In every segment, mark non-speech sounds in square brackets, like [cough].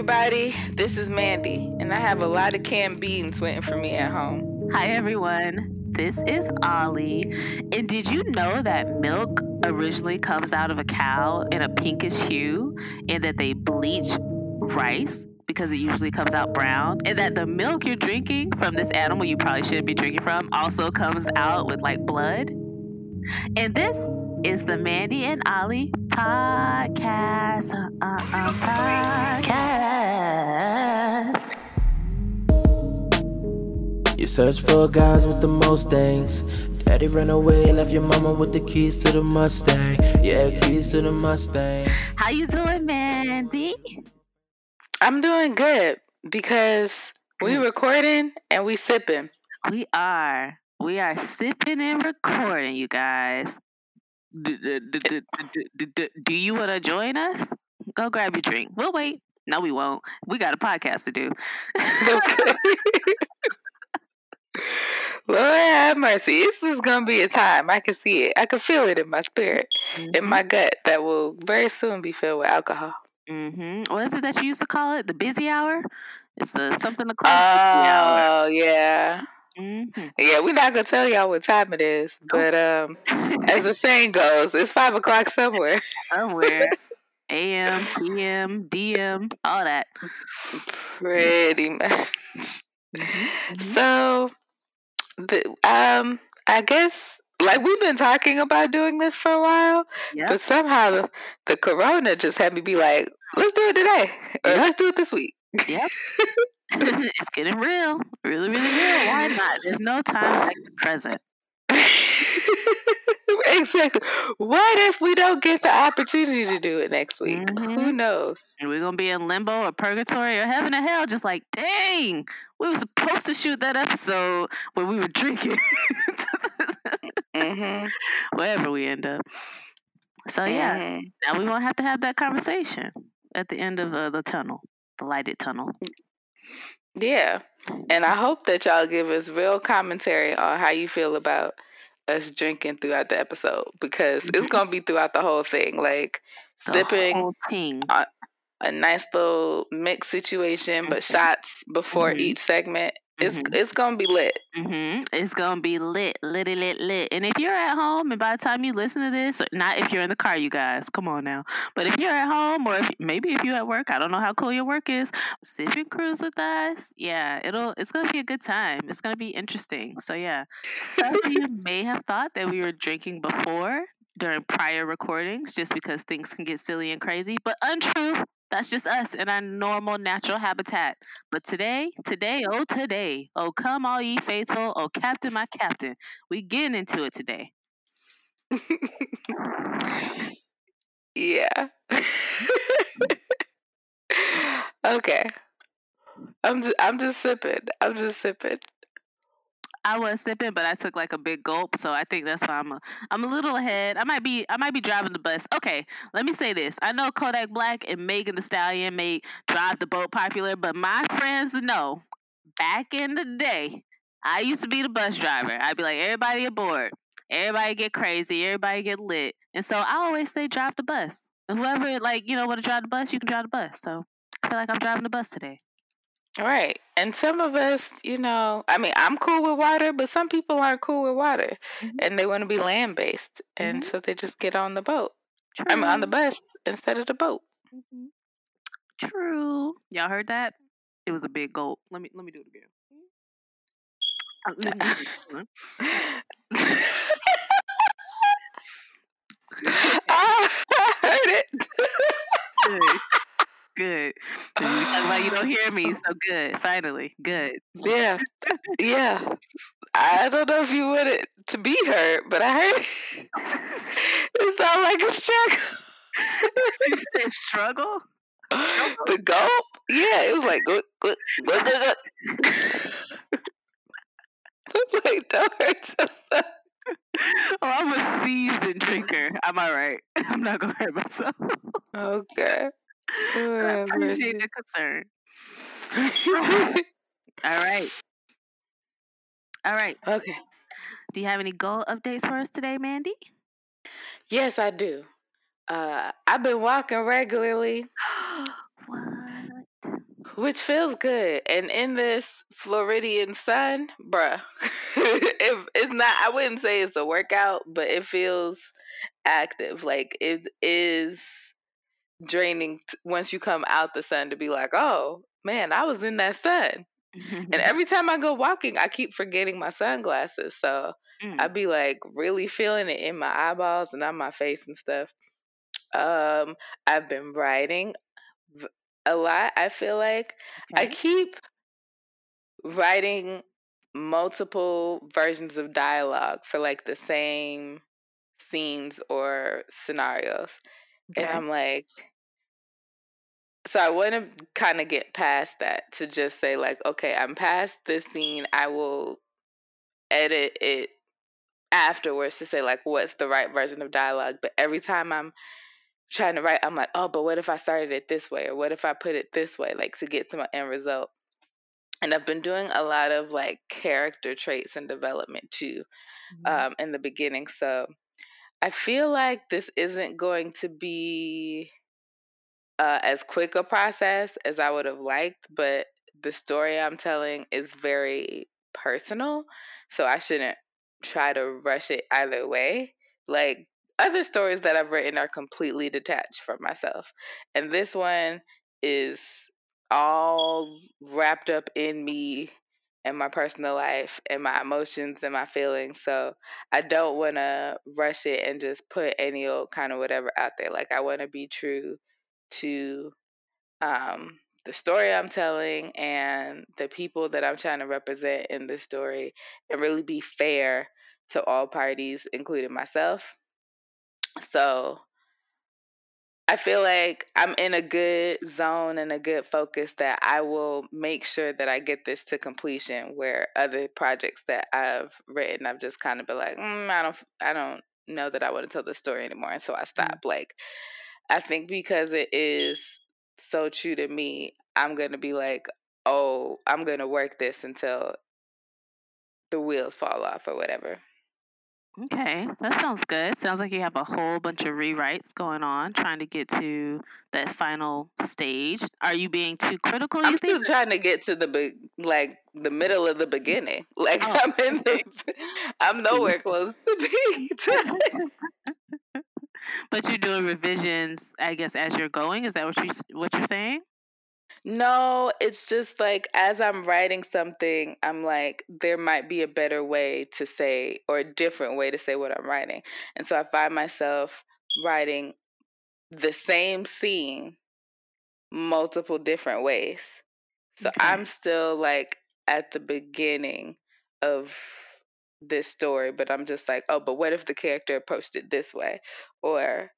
everybody. This is Mandy, and I have a lot of canned beans waiting for me at home. Hi, everyone. This is Ollie. And did you know that milk originally comes out of a cow in a pinkish hue and that they bleach rice because it usually comes out brown? And that the milk you're drinking from this animal you probably shouldn't be drinking from also comes out with like blood? And this is the Mandy and Ollie podcast. Uh, uh, uh, podcast. You search for guys with the most things. Daddy ran away, left your mama with the keys to the Mustang. Yeah, keys to the Mustang. How you doing, Mandy? I'm doing good because we recording and we sipping. We are. We are sipping and recording, you guys. Do you want to join us? Go grab your drink. We'll wait. No, we won't. We got a podcast to do. Okay. [laughs] Lord have mercy. This is gonna be a time. I can see it. I can feel it in my spirit, in my gut, that will very soon be filled with alcohol. Mm-hmm. What is it that you used to call it? The busy hour? It's the something to call. Oh yeah, Mm-hmm. yeah. We're not gonna tell y'all what time it is, but um, as the saying goes, it's five o'clock somewhere. [laughs] Somewhere. AM, [laughs] PM, DM, all that. Pretty much. Mhm. So, the, um, I guess like we've been talking about doing this for a while, Yep. but somehow the, the corona just had me be like, let's do it today, or Yep. let's do it this week. Yep. [laughs] [laughs] it's getting real. Really, really real. Why not? There's no time like the present. [laughs] exactly. What if we don't get the opportunity to do it next week? Who Mhm. knows? And we're gonna be in limbo or purgatory or heaven or hell, just like, dang, we were supposed to shoot that episode when we were drinking. hmm [laughs] Wherever we end up. So yeah, hmm now we won't have to have that conversation at the end of uh, the tunnel, the lighted tunnel. Yeah. And I hope that y'all give us real commentary on how you feel about us drinking throughout the episode because it's Mhm. going to be throughout the whole thing. Like The sipping thing. a nice little mix situation, but Mhm. shots before Mhm. each segment. It's Mhm. it's to be lit. Mm-hmm. It's gonna be lit, lit, lit, lit. And if you're at home, and by the time you listen to this, not if you're in the car, you guys, come on now. But if you're at home, or if maybe if you're at work, I don't know how cool your work is. Sip and cruise with us. Yeah, it'll. It's gonna be a good time. It's gonna be interesting. So yeah, some of you [laughs] may have thought that we were drinking before during prior recordings, just because things can get silly and crazy. But untrue. That's just us in our normal natural habitat. But today, today, oh today, oh come all ye faithful, oh captain my captain, we getting into it today. [laughs] Yeah. [laughs] okay. I'm just, I'm just sipping. I'm just sipping. I was sipping, but I took like a big gulp, so I think that's why I'm a, I'm a little ahead. I might be I might be driving the bus. Okay, let me say this. I know Kodak Black and Megan Thee Stallion made Drive the Boat popular, but my friends know back in the day, I used to be the bus driver. I'd be like, everybody aboard, everybody get crazy, everybody get lit, and so I always say drive the bus. And whoever like you know want to drive the bus, you can drive the bus. So I feel like I'm driving the bus today. Right. And some of us, you know, I mean, I'm cool with water, but some people aren't cool with water Mhm. and they want to be land based. And Mhm. so they just get on the boat. I mean, on the True. bus instead of the boat. Mhm. True. Y'all heard that? It was a big gulp. Let me let me do it again. Uh, let me do it again. [laughs] I heard it. [laughs] Good. Good. 'Cause you you don't [laughs] hear me, so good. Finally. Good. Yeah. Yeah. I don't know if you want it to be heard, but I heard [laughs] it. It sounded like a struggle. [laughs] you said struggle? Struggle? The gulp? Yeah, it was like, look, look, look, look, look. Wait, don't hurt yourself. Oh, I'm a seasoned drinker. I'm all right. I'm not gonna hurt myself. Okay. I Lord have appreciate mercy. the concern. [laughs] All right. All right. okay. Do you have any goal updates for us today, Mandy? Yes, I do. Uh, I've been walking regularly. [gasps] what? which feels good. And in this Floridian sun, bruh, [laughs] if it's not, I wouldn't say it's a workout, but it feels active. Like it is draining t- once you come out the sun to be like, oh man, I was in that sun. and [laughs] every time I go walking, I keep forgetting my sunglasses. So mm. I'd be like really feeling it in my eyeballs and on my face and stuff. Um, I've been writing a lot. I feel like okay. I keep writing multiple versions of dialogue for like the same scenes or scenarios. Okay. And I'm like, so I want to kind of get past that to just say, like, okay, I'm past this scene. I will edit it afterwards to say, like, what's the right version of dialogue. But every time I'm trying to write, I'm like, oh, but what if I started it this way? Or what if I put it this way, like to get to my end result? And I've been doing a lot of like character traits and development too mm-hmm. um, in the beginning. So I feel like this isn't going to be uh, as quick a process as I would have liked, but the story I'm telling is very personal. So I shouldn't try to rush it either way. Like other stories that I've written are completely detached from myself. And this one is all wrapped up in me and my personal life and my emotions and my feelings. So I don't want to rush it and just put any old kind of whatever out there. Like I want to be true to um, the story I'm telling and the people that I'm trying to represent in this story and really be fair to all parties, including myself. So I feel like I'm in a good zone and a good focus that I will make sure that I get this to completion. Where other projects that I've written, I've just kind of been like, mm, I don't, I don't know that I want to tell the story anymore, and so I stop. Mm-hmm. Like, I think because it is so true to me, I'm gonna be like, oh, I'm gonna work this until the wheels fall off or whatever. Okay, that sounds good. Sounds like you have a whole bunch of rewrites going on, trying to get to that final stage. Are you being too critical? I'm still think? trying to get to the be- like the middle of the beginning. [laughs] Like oh, I'm in the, I'm nowhere close to being. [laughs] [laughs] but you're doing revisions, I guess, as you're going. Is that what you what you're saying? No, it's just like as I'm writing something, I'm like, there might be a better way to say or a different way to say what I'm writing. And so I find myself writing the same scene multiple different ways. So okay. I'm still like at the beginning of this story, but I'm just like, oh, but what if the character approached it this way? Or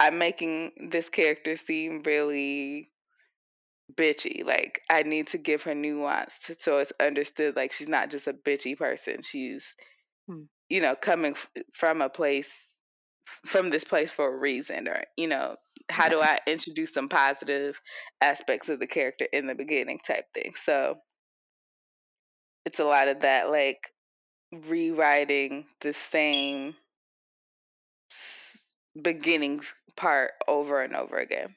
I'm making this character seem really bitchy. Like I need to give her nuance so it's understood. Like she's not just a bitchy person. She's, hmm. you know, coming f- from a place from this place for a reason, or you know, how okay. do I introduce some positive aspects of the character in the beginning, type thing. So it's a lot of that, like rewriting the same beginning part over and over again.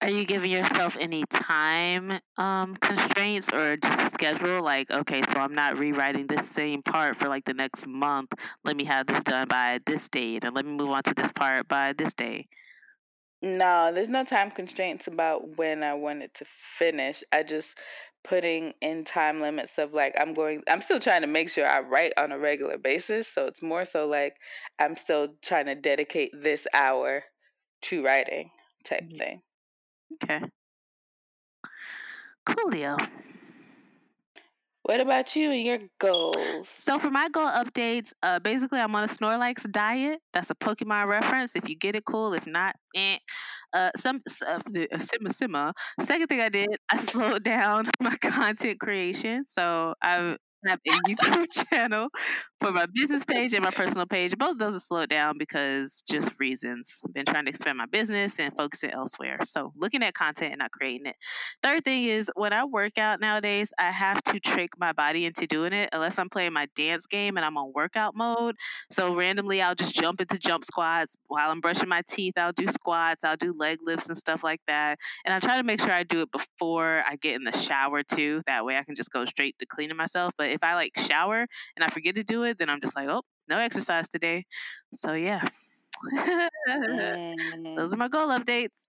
Are you giving yourself any time um, constraints or just a schedule? Like, okay, so I'm not rewriting this same part for like the next month. Let me have this done by this date, and let me move on to this part by this day. No, there's no time constraints about when I want it to finish. I just putting in time limits of like I'm going I'm still trying to make sure I write on a regular basis. So it's more so like I'm still trying to dedicate this hour to writing type thing. Okay. Coolio. What about you and your goals? So for my goal updates, uh, basically I'm on a Snorlax diet. That's a Pokemon reference. If you get it, cool. If not, eh. Uh, some uh, simma simma. Second thing I did, [laughs] I slowed down [laughs] my content creation. So I have a YouTube [laughs] channel for my business page and my personal page. Both those are slowed down because just reasons. I've been trying to expand my business and focus it elsewhere. So looking at content and not creating it. Third thing is when I work out nowadays, I have to trick my body into doing it unless I'm playing my dance game and I'm on workout mode. So randomly I'll just jump into jump squats while I'm brushing my teeth. I'll do squats, I'll do leg lifts and stuff like that. And I try to make sure I do it before I get in the shower too. That way I can just go straight to cleaning myself. But if I like shower and I forget to do it, then I'm just like, oh, no exercise today. So yeah. [laughs] Those are my goal updates.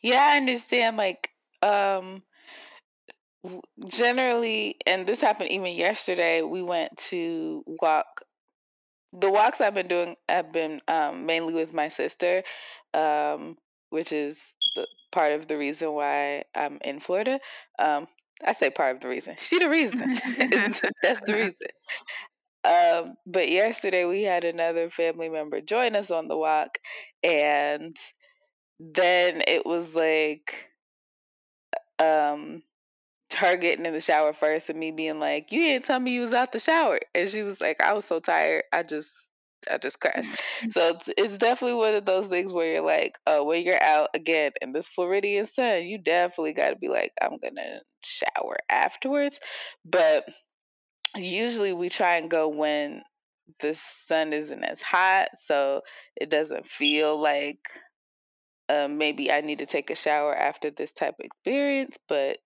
Yeah, I understand. Like, um, generally, and this happened even yesterday. We went to walk. The walks I've been doing have been um, mainly with my sister, um, which is the, part of the reason why I'm in Florida. Um, I say part of the reason. She the reason. [laughs] [laughs] That's the reason. Um, but yesterday we had another family member join us on the walk, and then it was like, um, her getting in the shower first and me being like, "You didn't tell me you was out the shower," and she was like, "I was so tired, I just." I just crashed. so it's, it's definitely one of those things where you're like, uh, when you're out again in this Floridian sun, you definitely got to be like, I'm gonna shower afterwards. But usually we try and go when the sun isn't as hot, so it doesn't feel like uh, maybe I need to take a shower after this type of experience. But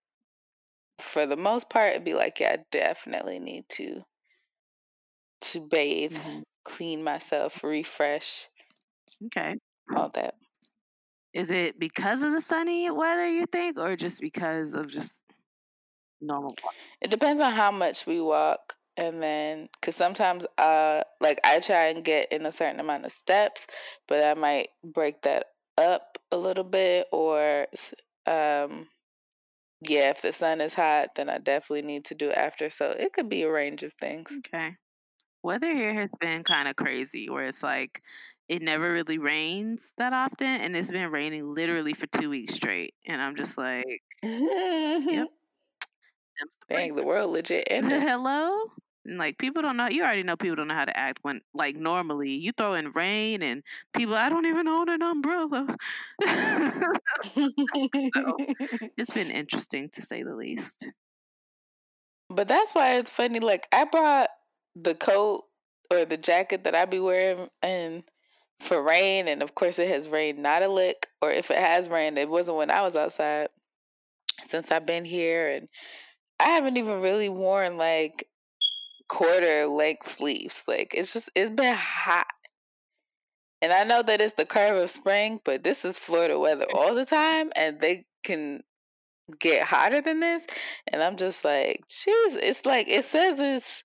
for the most part, it'd be like, yeah, I definitely need to to bathe, mm-hmm. Clean myself, refresh. Okay. All that. Is it because of the sunny weather you think, or just because of just normal walk? It depends on how much we walk. And then, because sometimes, uh, like I try and get in a certain amount of steps, but I might break that up a little bit, or, um, yeah, if the sun is hot, then I definitely need to do after. So it could be a range of things. Okay. Weather here has been kind of crazy, where it's like it never really rains that often, and it's been raining literally for two weeks straight, and I'm just like, yep, [laughs] Dang, the world legit. [laughs] Hello? like people don't know you already know people don't know how to act when like normally you throw in rain and people I don't even own an umbrella. [laughs] so, it's been interesting to say the least. But that's why it's funny. Like I brought the coat or the jacket that I be wearing and for rain and of course it has rained not a lick or if it has rained it wasn't when I was outside since I've been here and I haven't even really worn like quarter length sleeves. Like it's just it's been hot. And I know that it's the curve of spring, but this is Florida weather [laughs] all the time and they can get hotter than this. And I'm just like, jeez, it's like it says it's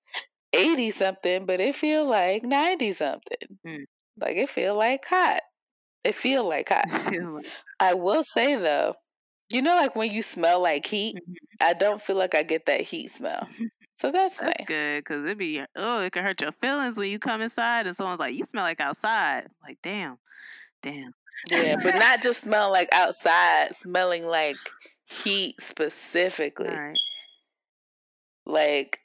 80 something, but it feel like 90 something. Mm. Like it feel like hot. It feel like hot. [laughs] I will say though, you know, like when you smell like heat, mm-hmm. I don't feel like I get that heat smell. [laughs] So that's, that's nice. good because it'd be oh, it can hurt your feelings when you come inside and someone's like, "You smell like outside." Like, damn, damn. Yeah, but not just smell like outside, smelling like heat specifically. Right. Like,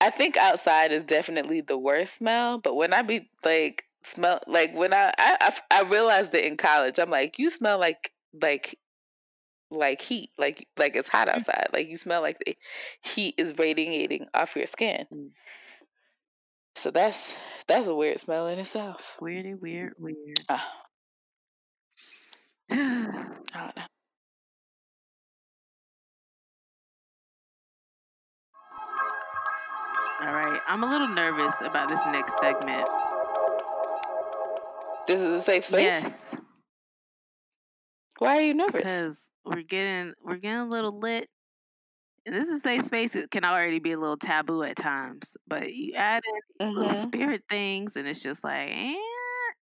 I think outside is definitely the worst smell, but when I be like smell like when I I I, realized it in college, I'm like, you smell like like like heat, like like it's hot mm-hmm. outside. Like you smell like the heat is radiating off your skin. Mm. So that's that's a weird smell in itself. Weirdy, weird, weird. Oh. [sighs] I don't know. All right, I'm a little nervous about this next segment. This is a safe space. Yes. Why are you nervous? Because we're getting we're getting a little lit. And this is a safe space. It can already be a little taboo at times, but you add in mm-hmm. little spirit things, and it's just like. Eh,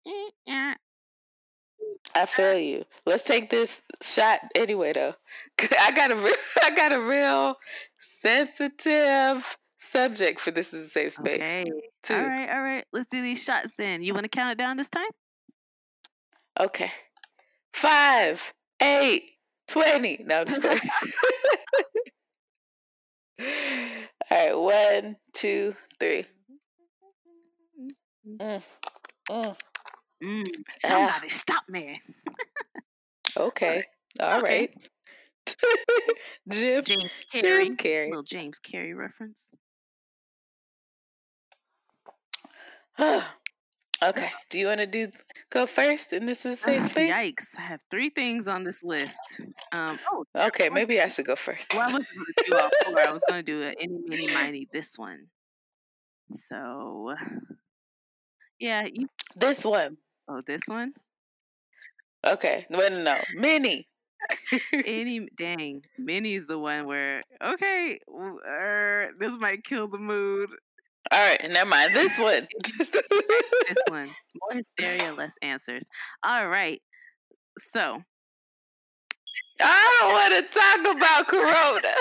eh, eh. I feel you. Let's take this shot anyway, though. [laughs] I got a real, [laughs] I got a real sensitive subject for this is a safe space. Okay. Too. All right, all right. Let's do these shots then. You want to count it down this time? Okay five, eight, twenty. No, I'm just kidding. [laughs] right, one, two, three. Mm. Mm. Mm. Somebody stop me. okay. All [laughs] okay. right. [laughs] Jim, James Carrey. Jim Carrey. Little James Carrey reference. [sighs] okay. Do you want to do go first And this is safe space? Yikes! I have three things on this list. Um, oh, okay. Maybe I should go first. Well, I was going to do all four. I was going to do a any, mini, miny. This one. So, yeah, you... this one. Oh, this one. Okay. No, no, no. Mini. [laughs] Any dang, Minnie's the one where okay, uh, this might kill the mood. All right, never mind. This one. this [laughs] one. More hysteria, less answers. All right. So. I don't want to talk about Corona.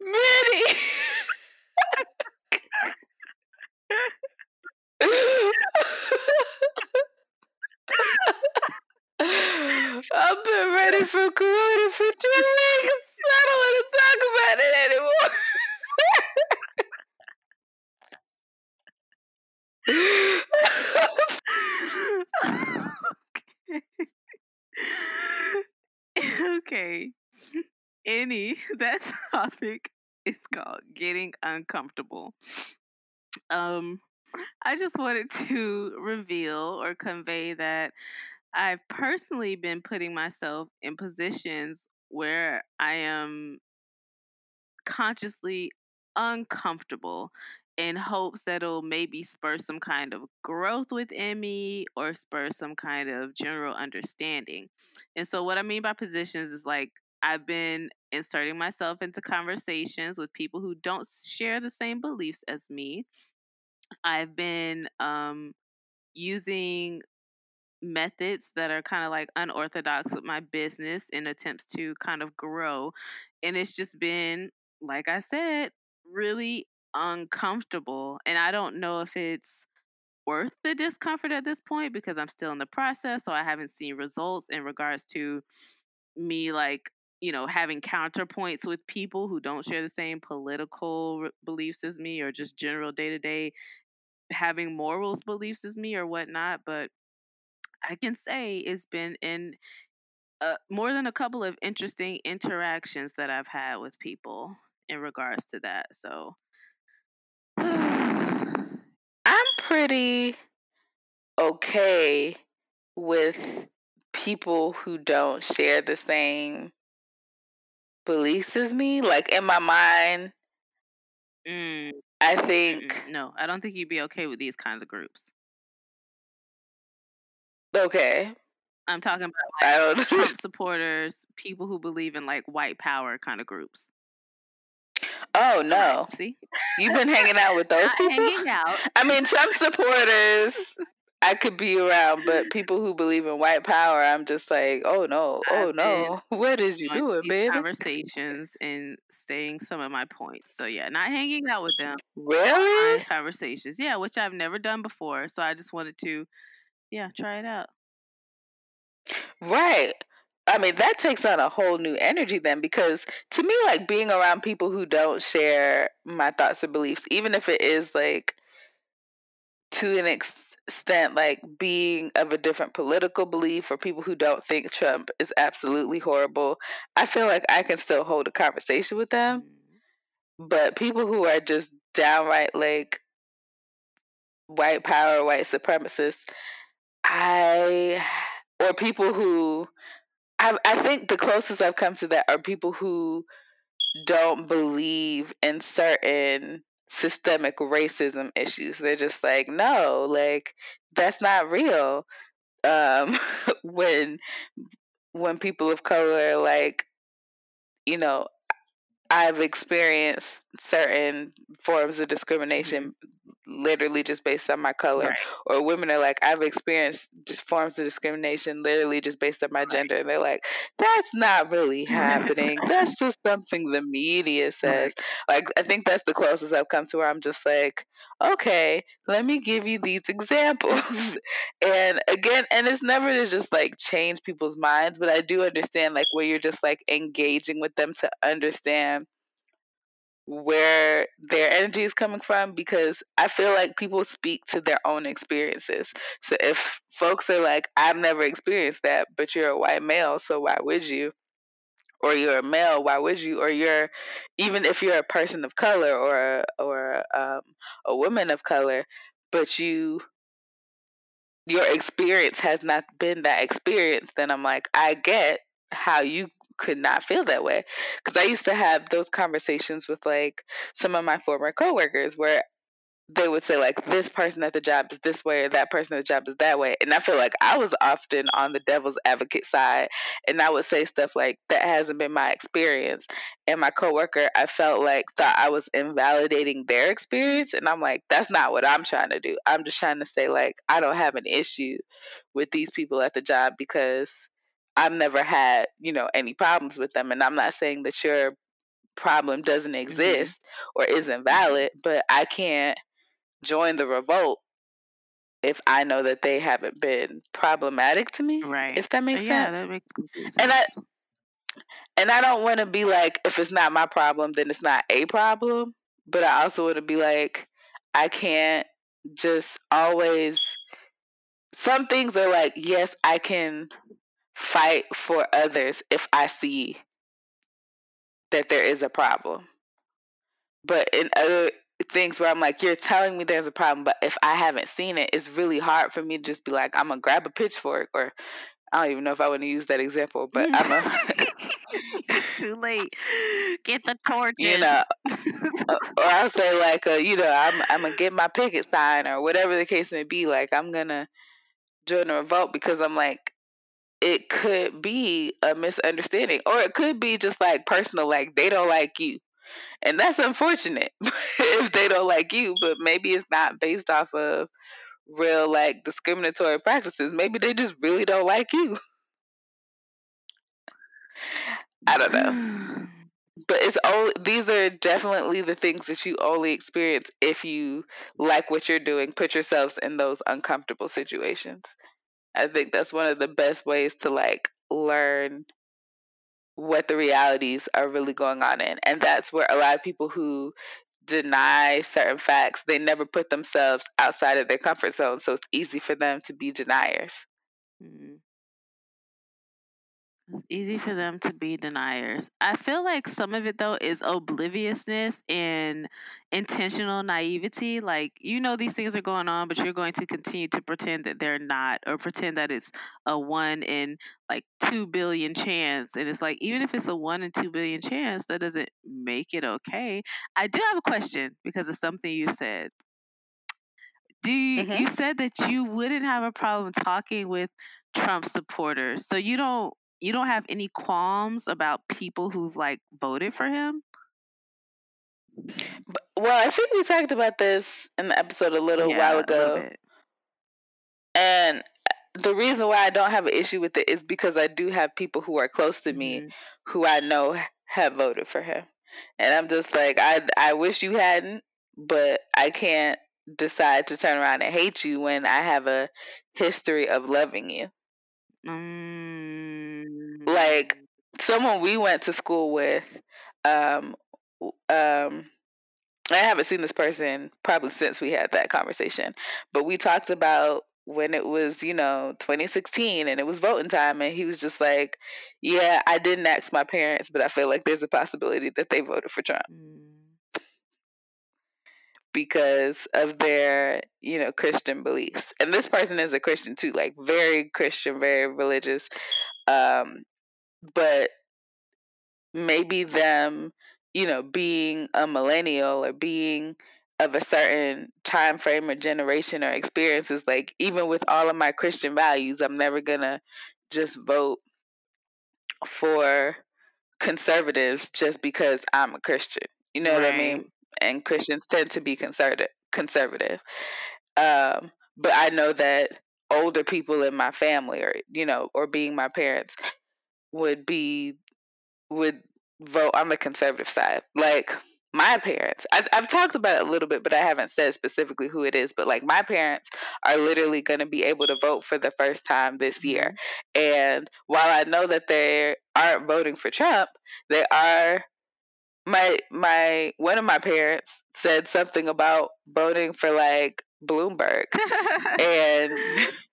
Minnie. I've been ready for Corona for two weeks. I don't want to talk about it anymore. [laughs] okay. Any that topic is called getting uncomfortable. Um I just wanted to reveal or convey that I've personally been putting myself in positions where I am consciously uncomfortable in hopes that it'll maybe spur some kind of growth within me or spur some kind of general understanding. And so, what I mean by positions is like I've been inserting myself into conversations with people who don't share the same beliefs as me. I've been um, using methods that are kind of like unorthodox with my business in attempts to kind of grow. And it's just been, like I said, really uncomfortable. And I don't know if it's worth the discomfort at this point because I'm still in the process. So I haven't seen results in regards to me, like, you know, having counterpoints with people who don't share the same political beliefs as me or just general day to day having morals beliefs as me or whatnot. But I can say it's been in uh, more than a couple of interesting interactions that I've had with people in regards to that. So [sighs] I'm pretty okay with people who don't share the same beliefs as me. Like in my mind, mm. I think. Mm-mm. No, I don't think you'd be okay with these kinds of groups. Okay. I'm talking about like Trump [laughs] supporters, people who believe in like white power kind of groups. Oh no! Right, see, you've been hanging out with [laughs] those people. Hanging out. I mean, Trump supporters. I could be around, but [laughs] people who believe in white power, I'm just like, oh no, oh I've no, what is you doing, baby? Conversations and saying some of my points. So yeah, not hanging out with them. Really? Conversations, yeah, which I've never done before. So I just wanted to yeah, try it out. Right. I mean, that takes on a whole new energy then because to me, like being around people who don't share my thoughts and beliefs, even if it is like to an extent like being of a different political belief or people who don't think Trump is absolutely horrible, I feel like I can still hold a conversation with them. Mm-hmm. But people who are just downright like white power, white supremacists, I or people who I I think the closest I've come to that are people who don't believe in certain systemic racism issues. They're just like, no, like that's not real. Um, [laughs] when when people of color like you know I've experienced certain forms of discrimination literally just based on my color, right. or women are like, I've experienced forms of discrimination literally just based on my right. gender, and they're like, that's not really [laughs] happening. that's just something the media says. Right. Like, I think that's the closest I've come to where I'm just like, okay, let me give you these examples. [laughs] and again, and it's never to just like change people's minds, but I do understand like where you're just like engaging with them to understand where their energy is coming from because I feel like people speak to their own experiences. So if folks are like, I've never experienced that, but you're a white male, so why would you? Or you're a male, why would you? Or you're even if you're a person of color or or um, a woman of color, but you your experience has not been that experience, then I'm like, I get how you could not feel that way. Because I used to have those conversations with like some of my former coworkers where they would say like this person at the job is this way or that person at the job is that way. And i feel like i was often on the devil's advocate side and i would say stuff like that hasn't been my experience. And my coworker i felt like thought i was invalidating their experience and i'm like that's not what i'm trying to do. I'm just trying to say like i don't have an issue with these people at the job because I've never had, you know, any problems with them. And I'm not saying that your problem doesn't mm-hmm. exist mm-hmm. or isn't valid, but I can't join the revolt if I know that they haven't been problematic to me. Right. If that makes yeah, sense. Yeah, that makes sense. And I and I don't want to be like, if it's not my problem, then it's not a problem. But I also want to be like, I can't just always. Some things are like, yes, I can fight for others if I see that there is a problem. But in other things where I'm like, you're telling me there's a problem, but if I haven't seen it, it's really hard for me to just be like, I'm gonna grab a pitchfork or I don't even know if I want to use that example, but I'm a [laughs] too late. Get the torches. You know, [laughs] or I'll say like, uh, you know, I'm I'm gonna get my picket sign or whatever the case may be. Like I'm gonna join a revolt because I'm like, it could be a misunderstanding or it could be just like personal like they don't like you. And that's unfortunate [laughs] if they don't like you but maybe it's not based off of real like discriminatory practices. Maybe they just really don't like you. I don't know. [sighs] But it's all these are definitely the things that you only experience if you like what you're doing put yourselves in those uncomfortable situations I think that's one of the best ways to like learn what the realities are really going on in. And that's where a lot of people who deny certain facts, they never put themselves outside of their comfort zone. So it's easy for them to be deniers. Mm-hmm. It's easy for them to be deniers. I feel like some of it though is obliviousness and intentional naivety. Like you know these things are going on, but you're going to continue to pretend that they're not, or pretend that it's a one in like two billion chance. And it's like even if it's a one in two billion chance, that doesn't make it okay. I do have a question because of something you said. Do you, mm-hmm. you said that you wouldn't have a problem talking with Trump supporters. So you don't you don't have any qualms about people who've like voted for him? Well, I think we talked about this in the episode a little yeah, while ago. And uh, the reason why I don't have an issue with it is because I do have people who are close to me mm-hmm. who I know have voted for him. And I'm just like, I I wish you hadn't, but I can't decide to turn around and hate you when I have a history of loving you. Mm like someone we went to school with um um I haven't seen this person probably since we had that conversation, but we talked about when it was, you know, 2016 and it was voting time and he was just like, "Yeah, I didn't ask my parents, but I feel like there's a possibility that they voted for Trump." Mm. Because of their, you know, Christian beliefs. And this person is a Christian too, like very Christian, very religious. Um, but maybe them, you know, being a millennial or being of a certain time frame or generation or experiences, like even with all of my Christian values, I'm never gonna just vote for conservatives just because I'm a Christian. You know right. what I mean? And Christians tend to be conservative conservative. Um, but I know that older people in my family or you know or being my parents would be would vote on the conservative side. Like my parents I've, I've talked about it a little bit but i haven't said specifically who it is but like my parents are literally going to be able to vote for the first time this year. Mm-hmm. and while i know that they aren't voting for trump they are my my one of my parents said something about voting for like bloomberg. [laughs] And [laughs]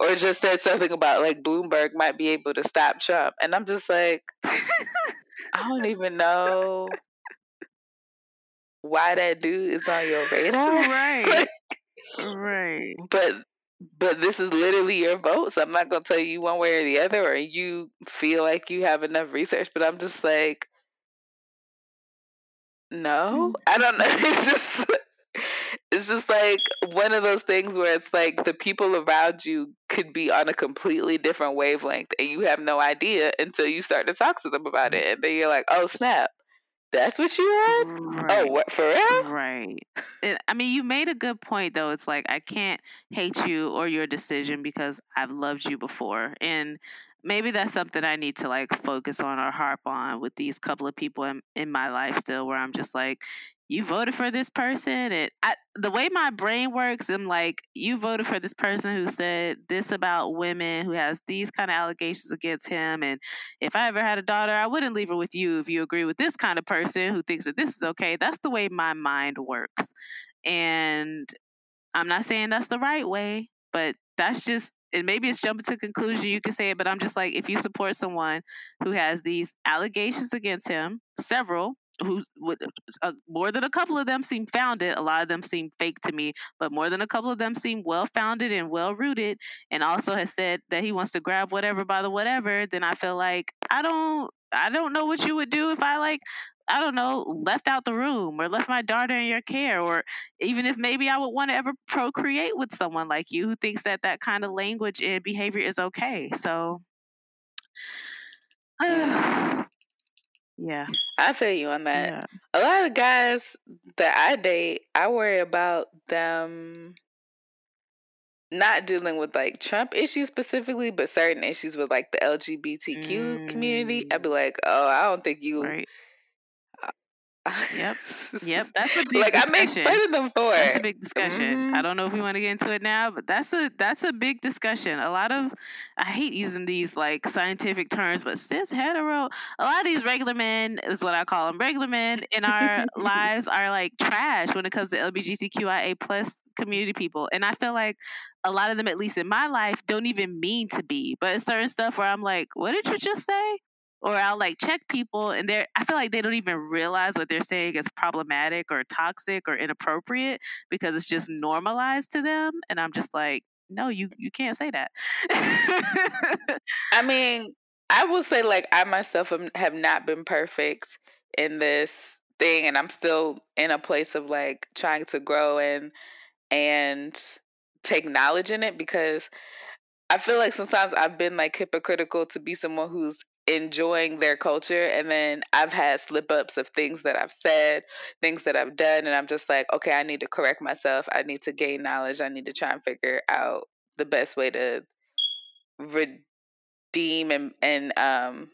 or just said something about like bloomberg might be able to stop trump and i'm just like [laughs] i don't even know why that dude is on your radar. [laughs] Right. like, right. But but this is literally your vote, so I'm not gonna tell you one way or the other, or you feel like you have enough research. But I'm just like, no, mm. I don't know. [laughs] It's just it's just like one of those things where it's like the people around you could be on a completely different wavelength and you have no idea until you start to talk to them about it and then you're like oh snap that's what you had? Oh, right. Oh, what for real? Right. It, I mean, you made a good point though. It's like I can't hate you or your decision because I've loved you before, and maybe that's something I need to like focus on or harp on with these couple of people in, in my life still, where I'm just like, you voted for this person and I, the way my brain works i'm like you voted for this person who said this about women who has these kind of allegations against him and if i ever had a daughter i wouldn't leave her with you if you agree with this kind of person who thinks that this is okay. That's the way my mind works and i'm not saying that's the right way but that's just and maybe it's jumping to conclusion you can say it but i'm just like if you support someone who has these allegations against him several who with uh, more than a couple of them seem founded a lot of them seem fake to me but more than a couple of them seem well founded and well rooted and also has said that he wants to grab whatever by the whatever then i feel like i don't i don't know what you would do if i like I don't know, left out the room or left my daughter in your care, or even if maybe I would want to ever procreate with someone like you who thinks that that kind of language and behavior is okay. So, [sighs] Yeah. I feel you on that. Yeah. A lot of guys that I date, I worry about them not dealing with like Trump issues specifically, but certain issues with like the LGBTQ mm. community. I'd be mm. like, oh, I don't think you right. Yep. [laughs] Yep. That's a big like discussion. I make fun of them for That's a big discussion. Mm-hmm. I don't know if we want to get into it now, but that's a that's a big discussion. A lot of I hate using these like scientific terms, but cis hetero, a lot of these regular men is what I call them. Regular men in our [laughs] lives are like trash when it comes to LGBTQIA plus community people, and I feel like a lot of them, at least in my life, don't even mean to be. But it's certain stuff where I'm like, what did you just say? Or I'll like check people and they're I feel like they don't even realize what they're saying is problematic or toxic or inappropriate because it's just normalized to them and I'm just like no you you can't say that. I mean, I will say like I myself have not been perfect in this thing and I'm still in a place of like trying to grow and and take knowledge in it because I feel like sometimes I've been like hypocritical to be someone who's enjoying their culture and then I've had slip ups of things that I've said, things that I've done and I'm just like, okay, I need to correct myself. I need to gain knowledge. I need to try and figure out the best way to redeem and and um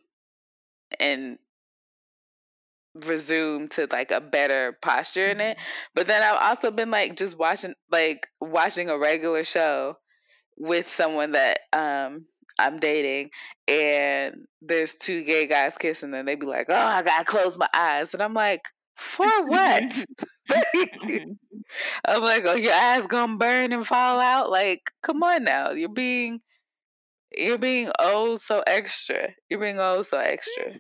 and resume to like a better posture in it. Mm-hmm. But then I've also been like just watching like watching a regular show with someone that um I'm dating and there's two gay guys kissing and they be like, Oh, I gotta close my eyes and I'm like, For what? [laughs] [laughs] I'm like, Oh, your eyes gonna burn and fall out? Like, come on now. You're being you're being oh so extra. You're being oh so extra.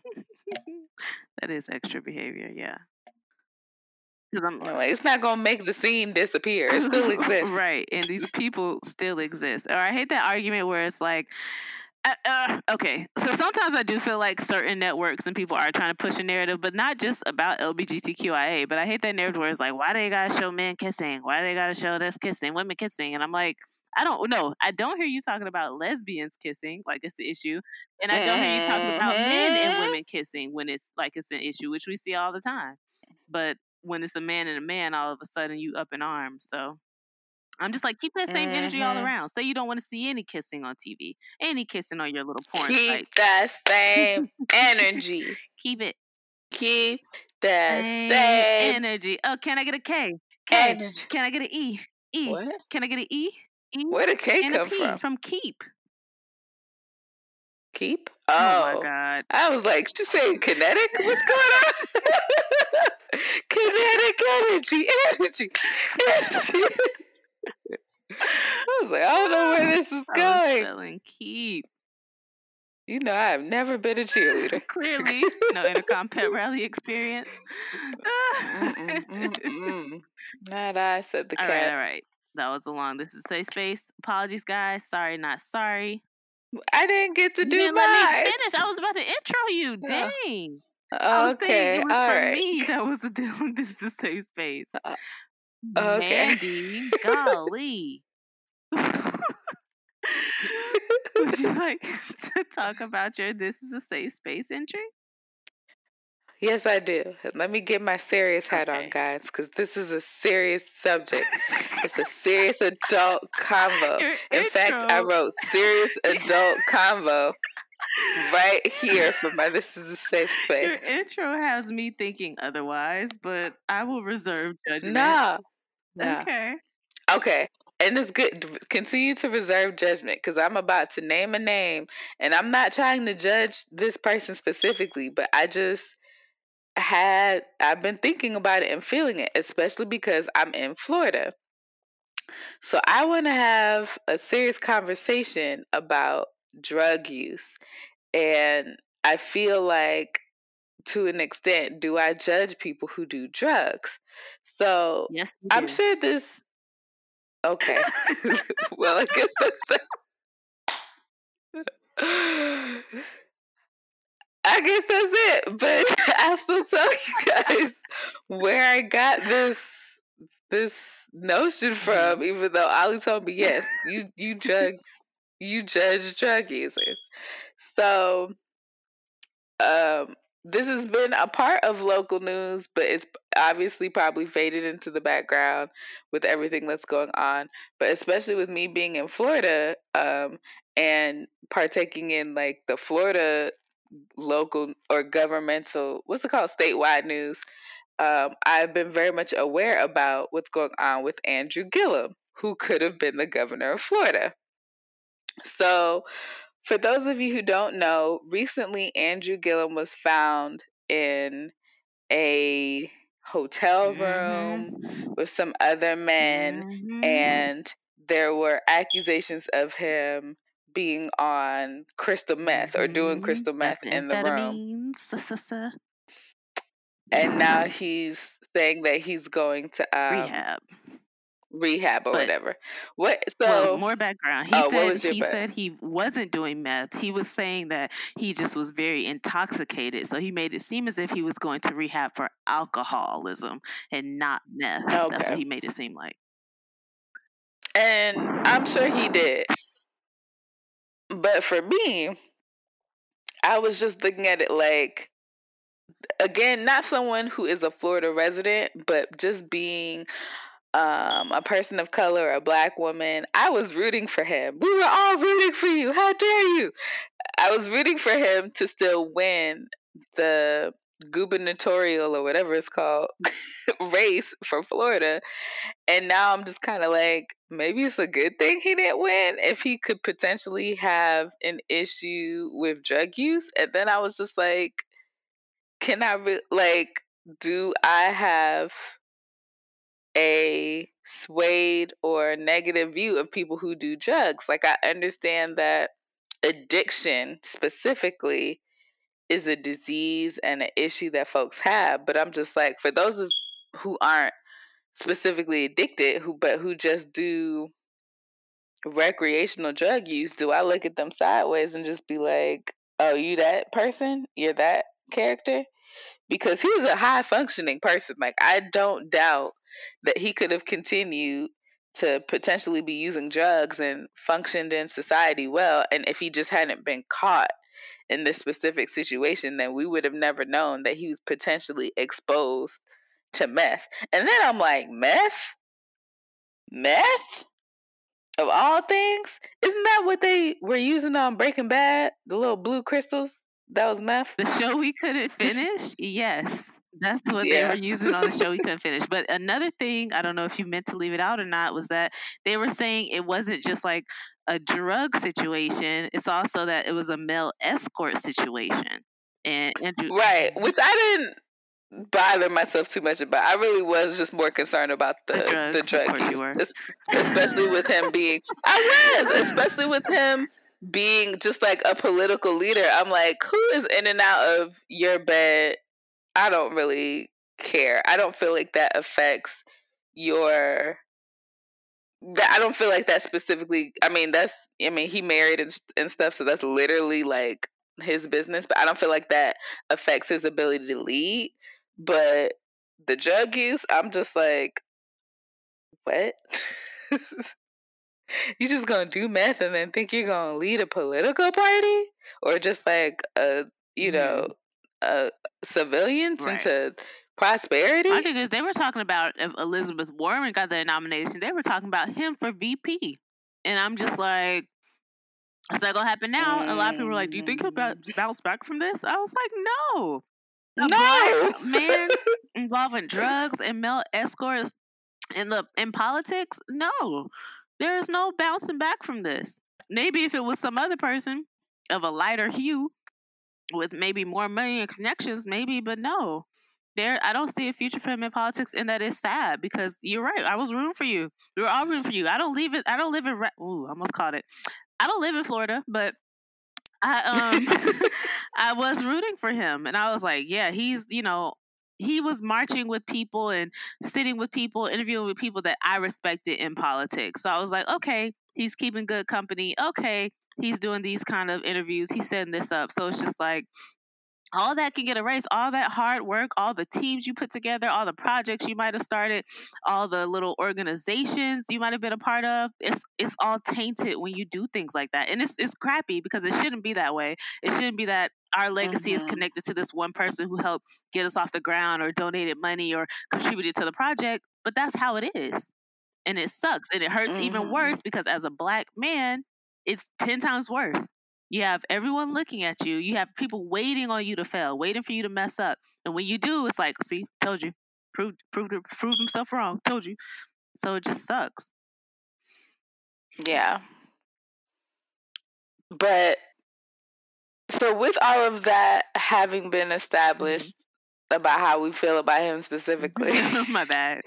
[laughs] that is extra behavior, yeah. I'm like, it's not gonna make the scene disappear. It still [laughs] exists, right? And these people still exist. Or I hate that argument where it's like, uh, uh, okay, so sometimes I do feel like certain networks and people are trying to push a narrative, but not just about LGBTQIA. But I hate that narrative where it's like, why they gotta show men kissing? Why they gotta show us kissing, women kissing? And I'm like, I don't know. I don't hear you talking about lesbians kissing like it's the issue, and I don't hear you talking about men and mm-hmm. women kissing when it's like it's an issue, which we see all the time. But when it's a man and a man, all of a sudden you up in arms. So I'm just like, keep that same mm-hmm. energy all mm-hmm. around. Say you don't want to see any kissing on TV, any kissing on your little porn keep sites. that same [laughs] energy. Keep it. Keep that same, same, energy. Oh, can I get a K? K. Energy. Can I get an E? E. What? Can I get an E? E. Where did K come from? From keep. Keep? Oh, oh my god! I was like, just saying kinetic. What's going on? kinetic energy, energy, energy. I was like, I don't know where this is going. Spelling keep. You know, I have never been a cheerleader. [laughs] Clearly, no intercom pep rally experience. mm-mm, mm-mm. Not I said the all cat. All right, all right. That was a long. This is safe space. Apologies, guys. Sorry, not sorry. I didn't get to you do didn't mine. Let me finish. I was about to intro you. Dang. Okay, it was all for right. me. That was [laughs] a deal. this is a safe space. Uh, okay. Mandy, [laughs] golly. [laughs] Would you like to talk about your "This is a safe space" entry? Yes, I do. Let me get my serious hat Okay. on, guys, because this is a serious subject. it's a serious adult convo. Your In fact, I wrote serious adult convo [laughs] right here for my This is a Safe Your intro has me thinking otherwise, but I will reserve judgment. Nah. Okay. Okay. And it's good. Continue to reserve judgment because I'm about to name a name and I'm not trying to judge this person specifically, but I just had, I've been thinking about it and feeling it, especially because I'm in Florida. So I want to have a serious conversation about drug use. And I feel like, to an extent, do I judge people who do drugs? So Yes, I'm sure this. Okay. [laughs] well, I guess that's. I guess that's it. But [laughs] I'll still tell you guys where I got this this notion mm-hmm. from, even though Ollie told me yes, you you judge you judge drug users. So um this has been a part of local news, but it's obviously probably faded into the background with everything that's going on. But especially with me being in Florida um, and partaking in like the Florida local or governmental, what's it called, statewide news, um, I've been very much aware about what's going on with Andrew Gillum, who could have been the governor of Florida. So, for those of you who don't know, recently Andrew Gillum was found in a hotel room Mhm. with some other men, Mhm. and there were accusations of him being on crystal meth or doing Mhm. crystal meth in the room. And now he's saying that he's going to um, Rehab. Rehab or But- whatever. What? So well, more background. He Oh, said he back- said he wasn't doing meth. He was saying that he just was very intoxicated. So he made it seem as if he was going to rehab for alcoholism and not meth. That's what he made it seem like. And I'm sure he did. But for me, I was just looking at it like, again, not someone who is a Florida resident, but just being um, a person of color, a black woman, I was rooting for him. We were all rooting for you. How dare you? I was rooting for him to still win the gubernatorial or whatever it's called [laughs] race for Florida. And now I'm just kind of like, maybe it's a good thing he didn't win if he could potentially have an issue with drug use. And then I was just like, can I, re- like, do I have a swayed or negative view of people who do drugs? Like, I understand that addiction specifically is a disease and an issue that folks have, but I'm just like, for those of who aren't specifically addicted who but who just do recreational drug use do i look at them sideways and just be like oh you that person? You're that character? Because he was a high functioning person. Like i don't doubt that he could have continued to potentially be using drugs and functioned in society well and if he just hadn't been caught in this specific situation then we would have never known that he was potentially exposed to meth. And then I'm like, meth? Meth? Of all things? Isn't that what they were using on Breaking Bad? The little blue crystals? That was meth? The show we couldn't finish? yes. That's [laughs] what yeah. they were using on the show we couldn't finish. But another thing, I don't know if you meant to leave it out or not, was that they were saying it wasn't just like a drug situation, it's also that it was a male escort situation. And Andrew, right, which I didn't bother myself too much about. I really was just more concerned about the the, drugs, the drug use, especially with him being. I was, especially with him being just like a political leader. I'm like, who is in and out of your bed? I don't really care. I don't feel like that affects your. That I don't feel like that specifically. I mean, that's. I mean, he married and, and stuff, so that's literally like his business. But I don't feel like that affects his ability to lead. But the drug use, I'm just like, what? [laughs] you just gonna do meth and then think you're gonna lead a political party or just like a you know mm-hmm. civilians right. into prosperity i think is they were talking about if elizabeth warren got the nomination they were talking about him for vp and i'm just like is that gonna happen now? Mm. A lot of people were like, "Do you think he'll mm. bounce back from this?" I was like, "No, no. man involving drugs and male escorts in the in politics. No, there is no bouncing back from this. Maybe if it was some other person of a lighter hue with maybe more money and connections, maybe, but no. There, I don't see a future for him in politics, and that is sad because you're right. I was rooting for you. We were all rooting for you. I don't leave it. I don't live in. Ooh, almost caught it. I don't live in Florida, but I um [laughs] [laughs] I was rooting for him and I was like, yeah, he's, you know, he was marching with people and sitting with people, interviewing with people that I respected in politics. So I was like, okay, he's keeping good company. Okay, he's doing these kind of interviews. He's setting this up. So it's just like all that can get erased all that hard work all the teams you put together all the projects you might have started all the little organizations you might have been a part of it's it's all tainted when you do things like that and it's it's crappy because it shouldn't be that way it shouldn't be that our legacy mm-hmm. is connected to this one person who helped get us off the ground or donated money or contributed to the project but that's how it is and it sucks and it hurts mm-hmm. even worse because as a black man it's 10 times worse you have everyone looking at you. You have people waiting on you to fail, waiting for you to mess up. And when you do, it's like, see, told you, proved proved proved himself wrong. Told you. So it just sucks. Yeah. But so with all of that having been established mm-hmm. about how we feel about him specifically. [laughs] [laughs] My bad.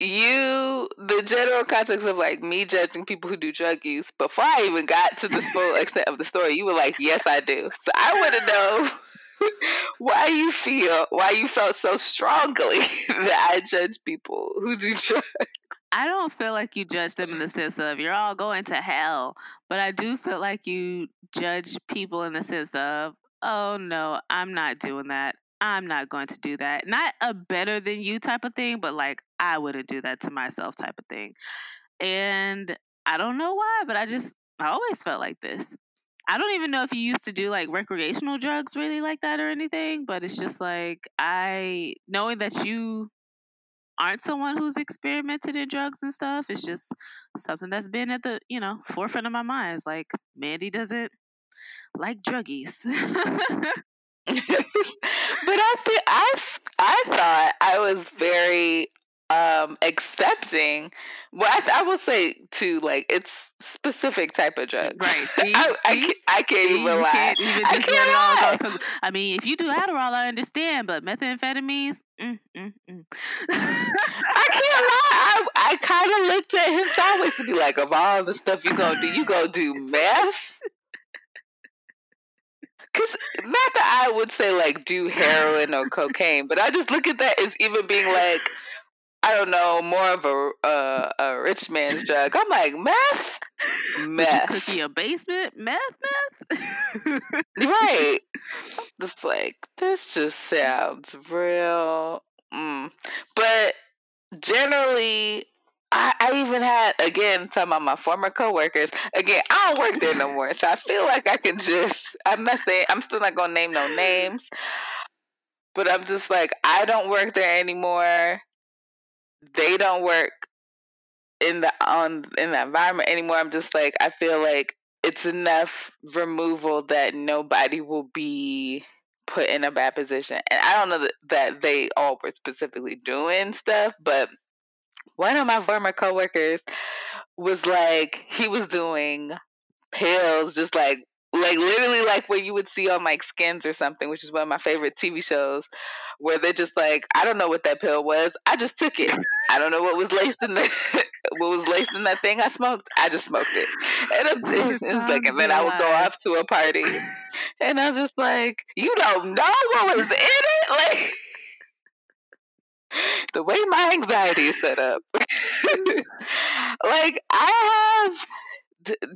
you the general context of like me judging people who do drug use before I even got to the full [laughs] extent of the story, you were like, "Yes, I do." So I want to know why you feel why you felt so strongly that I judge people who do drugs. I don't feel like you judge them in the sense of you're all going to hell, but I do feel like you judge people in the sense of, oh no, I'm not doing that. I'm not going to do that. Not a better than you type of thing, but like I wouldn't do that to myself type of thing. And I don't know why, but I just I always felt like this. I don't even know if you used to do like recreational drugs really like that or anything, but it's just like I knowing that you aren't someone who's experimented in drugs and stuff, it's just something that's been at the, you know, forefront of my mind. It's like Mandy doesn't like druggies. [laughs] [laughs] but I feel I I thought I was very um accepting well I, I will say too like it's specific type of drugs right [laughs] see, I, see? I, can't, I can't see, even lie can't even I can't lie. I mean if you do Adderall I understand but methamphetamines mm, mm, mm. I can't [laughs] lie I, I kind of looked at him sideways to be like of all the stuff you gonna do you gonna do meth Cause not that I would say like do heroin or cocaine, but I just look at that as even being like, I don't know, more of a uh, a rich man's drug. I'm like meth, meth. [laughs] Would you cook your basement, meth, meth. [laughs] right. Just like this just sounds real. Mm. But generally, I, I even had again talking about my former coworkers. Again, I don't work there no more, so I feel like I can just. I'm not saying I'm still not gonna name no names, but I'm just like, I don't work there anymore. They don't work in the on in the environment anymore. I'm just like, I feel like it's enough removal that nobody will be put in a bad position. And I don't know that, that they all were specifically doing stuff, but one of my former coworkers was like he was doing pills just like like literally like what you would see on like skins or something which is one of my favorite tv shows where they're just like i don't know what that pill was. I just took it. I don't know what was laced in the [laughs] what was laced in that thing i smoked. I just smoked it. And I'm, it's like and then i would go off to a party and i'm just like you don't know what was in it? Like [laughs] the way my anxiety is set up. [laughs] Like i have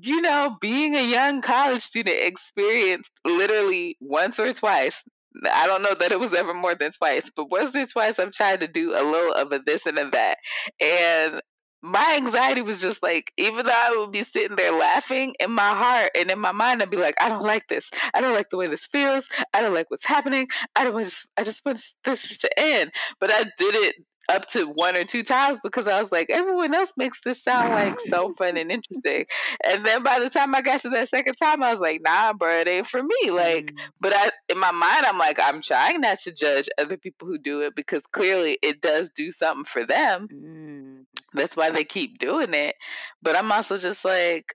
you know, being a young college student experienced literally once or twice. I don't know that it was ever more than twice, but once or twice I've tried to do a little of a this and a that. And my anxiety was just like, even though I would be sitting there laughing in my heart and in my mind, I'd be like, I don't like this. I don't like the way this feels. I don't like what's happening. I don't want. I just want this to end. But I did it up to one or two times because I was like, everyone else makes this sound like [laughs] so fun and interesting. And then by the time I got to that second time, I was like, nah, bro, it ain't for me. Like, mm. but I, in my mind, I'm like, I'm trying not to judge other people who do it because clearly it does do something for them. Mm. That's why they keep doing it. But I'm also just like,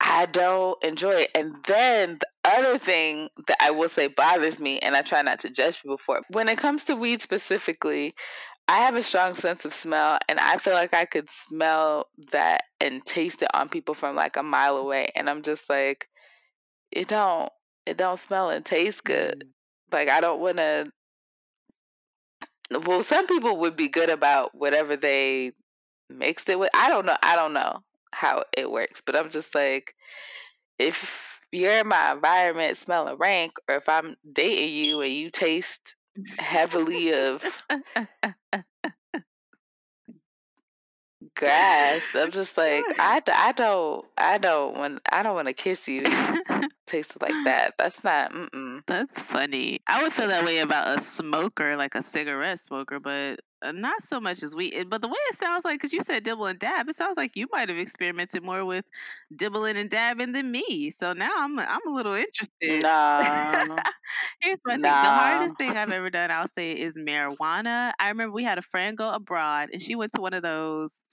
I don't enjoy it. And then the other thing that I will say bothers me, and I try not to judge people for, when it comes to weed specifically, I have a strong sense of smell, and I feel like I could smell that and taste it on people from like a mile away, and I'm just like, it don't, it don't smell and taste good. Mm. Like I don't want to. Well, some people would be good about whatever they mixed it with. I don't know. I don't know how it works, but I'm just like, if you're in my environment smelling rank, or if I'm dating you and you taste heavily of grass. I'm [laughs] just like I, I don't I don't want I don't want to kiss you. [laughs] Taste like that. That's not. Mm-mm. That's funny. I would feel that way about a smoker, like a cigarette smoker, but not so much as we. But the way it sounds like, because you said dibble and dab, it sounds like you might have experimented more with dibbling and dabbing than me. So now I'm I'm a little interested. No. [laughs] Here's my thing. The hardest thing I've ever done, I'll say, is marijuana. I remember we had a friend go abroad, and she went to one of those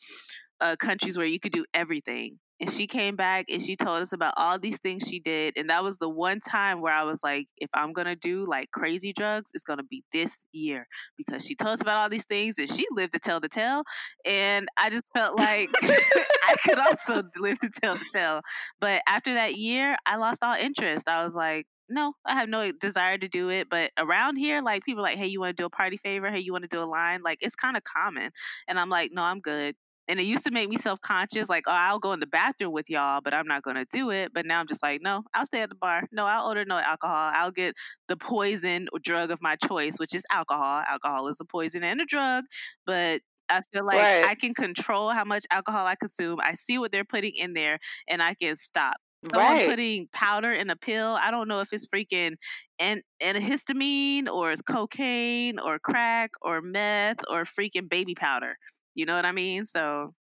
uh, countries where you could do everything and she came back and she told us about all these things she did and that was the one time where i was like if i'm gonna do like crazy drugs it's gonna be this year because she told us about all these things and she lived to tell the tale and i just felt like [laughs] i could also live to tell the tale but after that year i lost all interest i was like no, I have no desire to do it. But around here, like people like, hey, you want to do a party favor? Hey, you want to do a line? Like it's kind of common. And I'm like, no, I'm good. And it used to make me self conscious, like, oh, I'll go in the bathroom with y'all, but I'm not going to do it. But now I'm just like, no, I'll stay at the bar. No, I'll order no alcohol. I'll get the poison or drug of my choice, which is alcohol. Alcohol is a poison and a drug, but I feel like right. I can control how much alcohol I consume. I see what they're putting in there and I can stop. Someone right. putting powder in a pill, I don't know if it's freaking and an antihistamine or it's cocaine or crack or meth or freaking baby powder. You know what I mean? So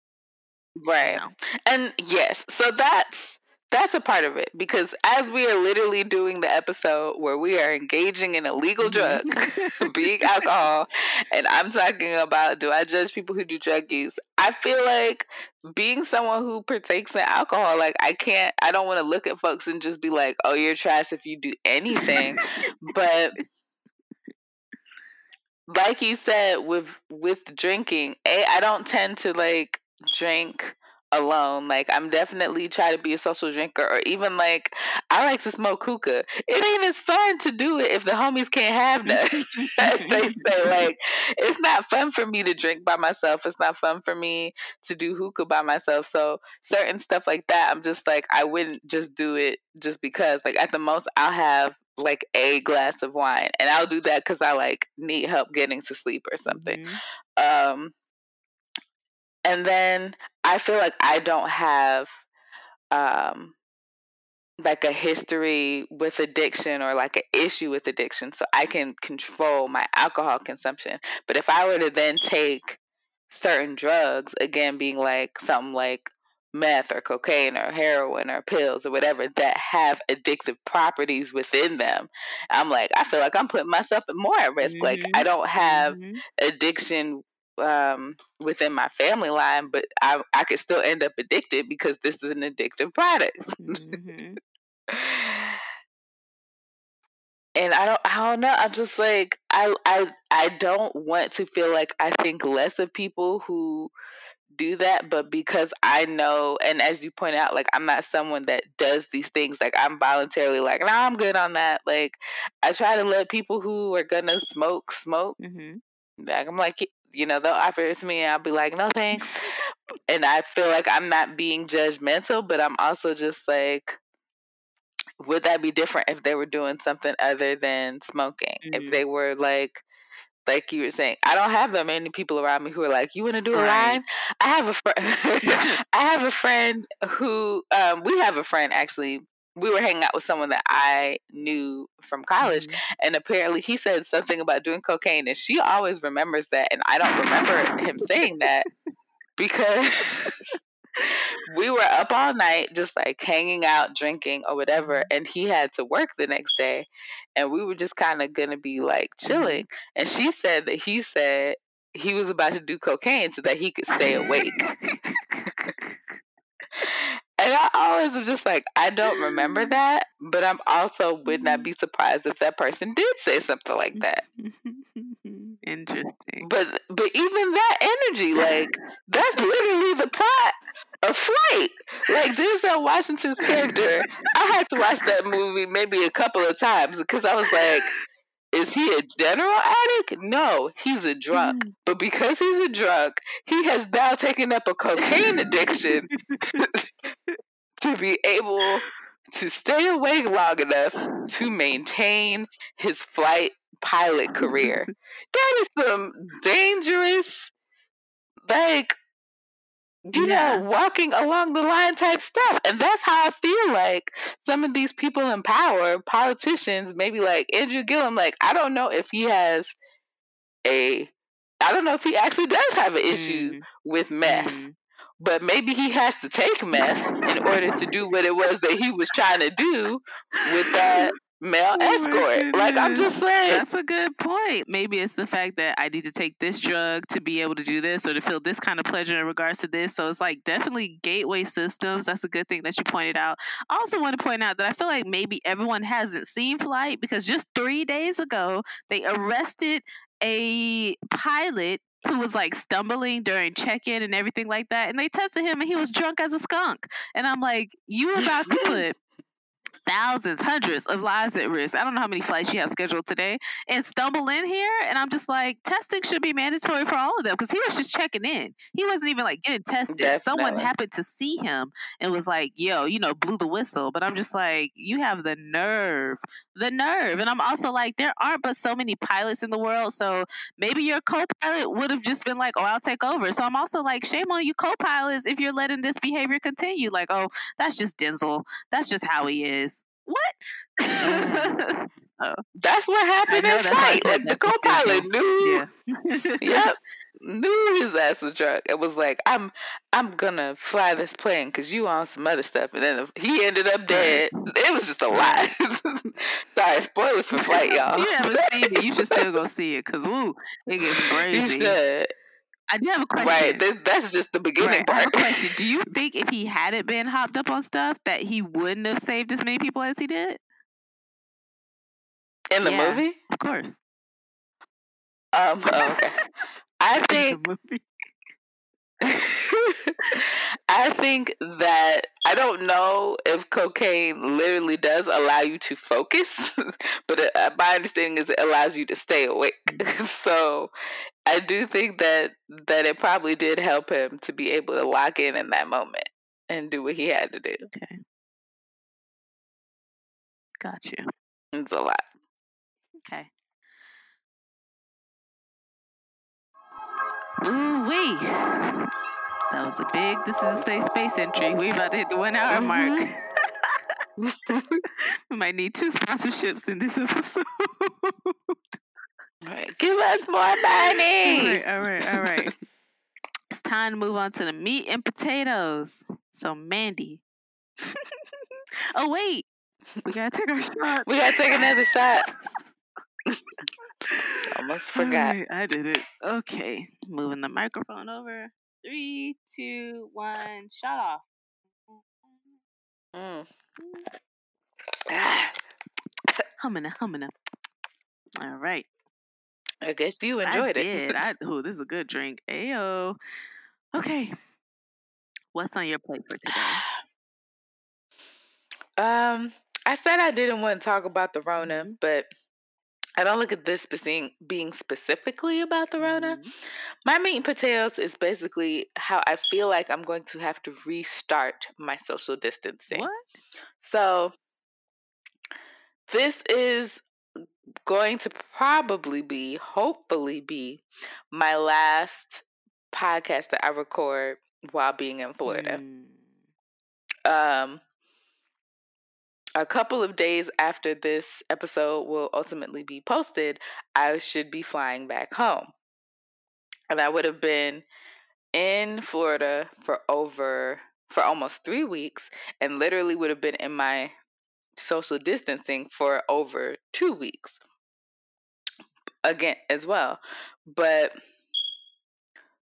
Right. You know. And yes, so that's that's a part of it because as we are literally doing the episode where we are engaging in illegal drug, mm-hmm. [laughs] [laughs] being alcohol, and I'm talking about do I judge people who do drug use? I feel like being someone who partakes in alcohol, like I can't, I don't want to look at folks and just be like, oh, you're trash if you do anything. [laughs] but like you said with with drinking, a I don't tend to like drink alone. Like I'm definitely try to be a social drinker or even like I like to smoke hookah. It ain't as fun to do it if the homies can't have none. As they say, like it's not fun for me to drink by myself. It's not fun for me to do hookah by myself. So certain stuff like that, I'm just like I wouldn't just do it just because. Like at the most I'll have like a glass of wine and I'll do that cuz I like need help getting to sleep or something. Mm-hmm. Um and then I feel like I don't have um like a history with addiction or like an issue with addiction so I can control my alcohol consumption. But if I were to then take certain drugs, again being like something like meth or cocaine or heroin or pills or whatever that have addictive properties within them, I'm like, I feel like I'm putting myself more at risk. Mm-hmm. Like I don't have mm-hmm. addiction um, within my family line, but I I could still end up addicted because this is an addictive product. Mm-hmm. [laughs] and I don't I don't know. I'm just like I I I don't want to feel like I think less of people who do that, but because I know and as you point out, like I'm not someone that does these things. Like I'm voluntarily like, nah, I'm good on that. Like I try to let people who are gonna smoke smoke. Mm-hmm. Like I'm like, you know, they'll offer it to me and I'll be like, no thanks. and I feel like I'm not being judgmental, but I'm also just like, would that be different if they were doing something other than smoking? Mm-hmm. If they were like, like you were saying, I don't have that many people around me who are like, "You want to do a right. line?" I have a friend. [laughs] [laughs] I have a friend who um, we have a friend actually we were hanging out with someone that I knew from college, mm-hmm. and apparently he said something about doing cocaine, and she always remembers that, and I don't remember him saying that because [laughs] we were up all night just like hanging out, drinking or whatever, mm-hmm. and he had to work the next day, and we were just kind of gonna be like chilling, mm-hmm. and she said that he said he was about to do cocaine so that he could stay awake. [laughs] And I always am just like, I don't remember [laughs] that, but I'm also would not be surprised if that person did say something like that. [laughs] Interesting. But but even that energy, like that's literally the plot of Flight. Like Denzel Washington's character, I had to watch that movie maybe a couple of times because I was like, is he a general addict? No, he's a drunk. Mm. But because he's a drunk, he has now taken up a cocaine [laughs] addiction [laughs] to be able to stay awake long enough to maintain his flight pilot career. [laughs] that is some dangerous, like, you yeah. know, walking along the line type stuff. And that's how I feel like some of these people in power, politicians, maybe like Andrew Gillum, like, I don't know if he has a, I don't know if he actually does have an issue mm. with meth. Mm but maybe he has to take meth in order to do what it was that he was trying to do with that male oh escort. Like I'm just saying. That's a good point. Maybe it's the fact that I need to take this drug to be able to do this or to feel this kind of pleasure in regards to this. So it's like definitely gateway systems. That's a good thing that you pointed out. I also want to point out that I feel like maybe everyone hasn't seen Flight because just three days ago they arrested a pilot who was like stumbling during check-in and everything like that and they tested him and he was drunk as a skunk and i'm like you about to [laughs] put thousands, hundreds of lives at risk. I don't know how many flights you have scheduled today, and stumble in here. And I'm just like, testing should be mandatory for all of them because he was just checking in. He wasn't even like getting tested. Definitely. Someone happened to see him and was like, yo, you know, blew the whistle. But I'm just like, you have the nerve, the nerve. And I'm also like, there aren't but so many pilots in the world. So maybe your co pilot would have just been like, oh, I'll take over. So I'm also like, shame on you, co pilots, if you're letting this behavior continue. Like, oh, that's just Denzel. That's just how he is what? Mm-hmm. [laughs] so, that's what happened in flight. Like the co-pilot knew. Yeah. [laughs] yep. Knew his ass was drunk. It was like, I'm, I'm gonna fly this plane because you on some other stuff, and then he ended up dead. It was just a lot. [laughs] Sorry, spoilers for flight, y'all. you haven't seen it. You should still go see it because woo, it gets crazy. I do have a question. Right, this, that's just the beginning right, part. I have a [laughs] question. Do you think if he hadn't been hopped up on stuff, that he wouldn't have saved as many people as he did? In the yeah, movie, of course. Um, [laughs] oh, okay. I think. [laughs] I think that I don't know if cocaine literally does allow you to focus, but it, uh, my understanding is it allows you to stay awake. So I do think that that it probably did help him to be able to lock in in that moment and do what he had to do. Okay. Got you. It's a lot. Okay. Ooh wee. That was a big. This is a safe space entry. We about to hit the one hour mm-hmm. mark. [laughs] we might need two sponsorships in this episode. [laughs] Right, give us more money. All right, all right, all right. [laughs] it's time to move on to the meat and potatoes. So, Mandy. [laughs] oh wait, we gotta take our shot. We gotta take another shot. [laughs] Almost forgot. Right, I did it. Okay, moving the microphone over. Three, two, one, shut off. Mm. [sighs] Humming, humming. All right. I guess you enjoyed I it. Did. I [laughs] oh, this is a good drink. Ayo. Okay. What's on your plate for today? [sighs] Um, I said I didn't want to talk about the Rona, mm-hmm. but I don't look at this being being specifically about the Rona. Mm-hmm. My meat and potatoes is basically how I feel like I'm going to have to restart my social distancing. What? So this is going to probably be, hopefully be, my last podcast that I record while being in Florida. Mm. Um, a couple of days after this episode will ultimately be posted, I should be flying back home. And I would have been in Florida for over for almost 3 weeks and literally would have been in my social distancing for over 2 weeks. Again as well. But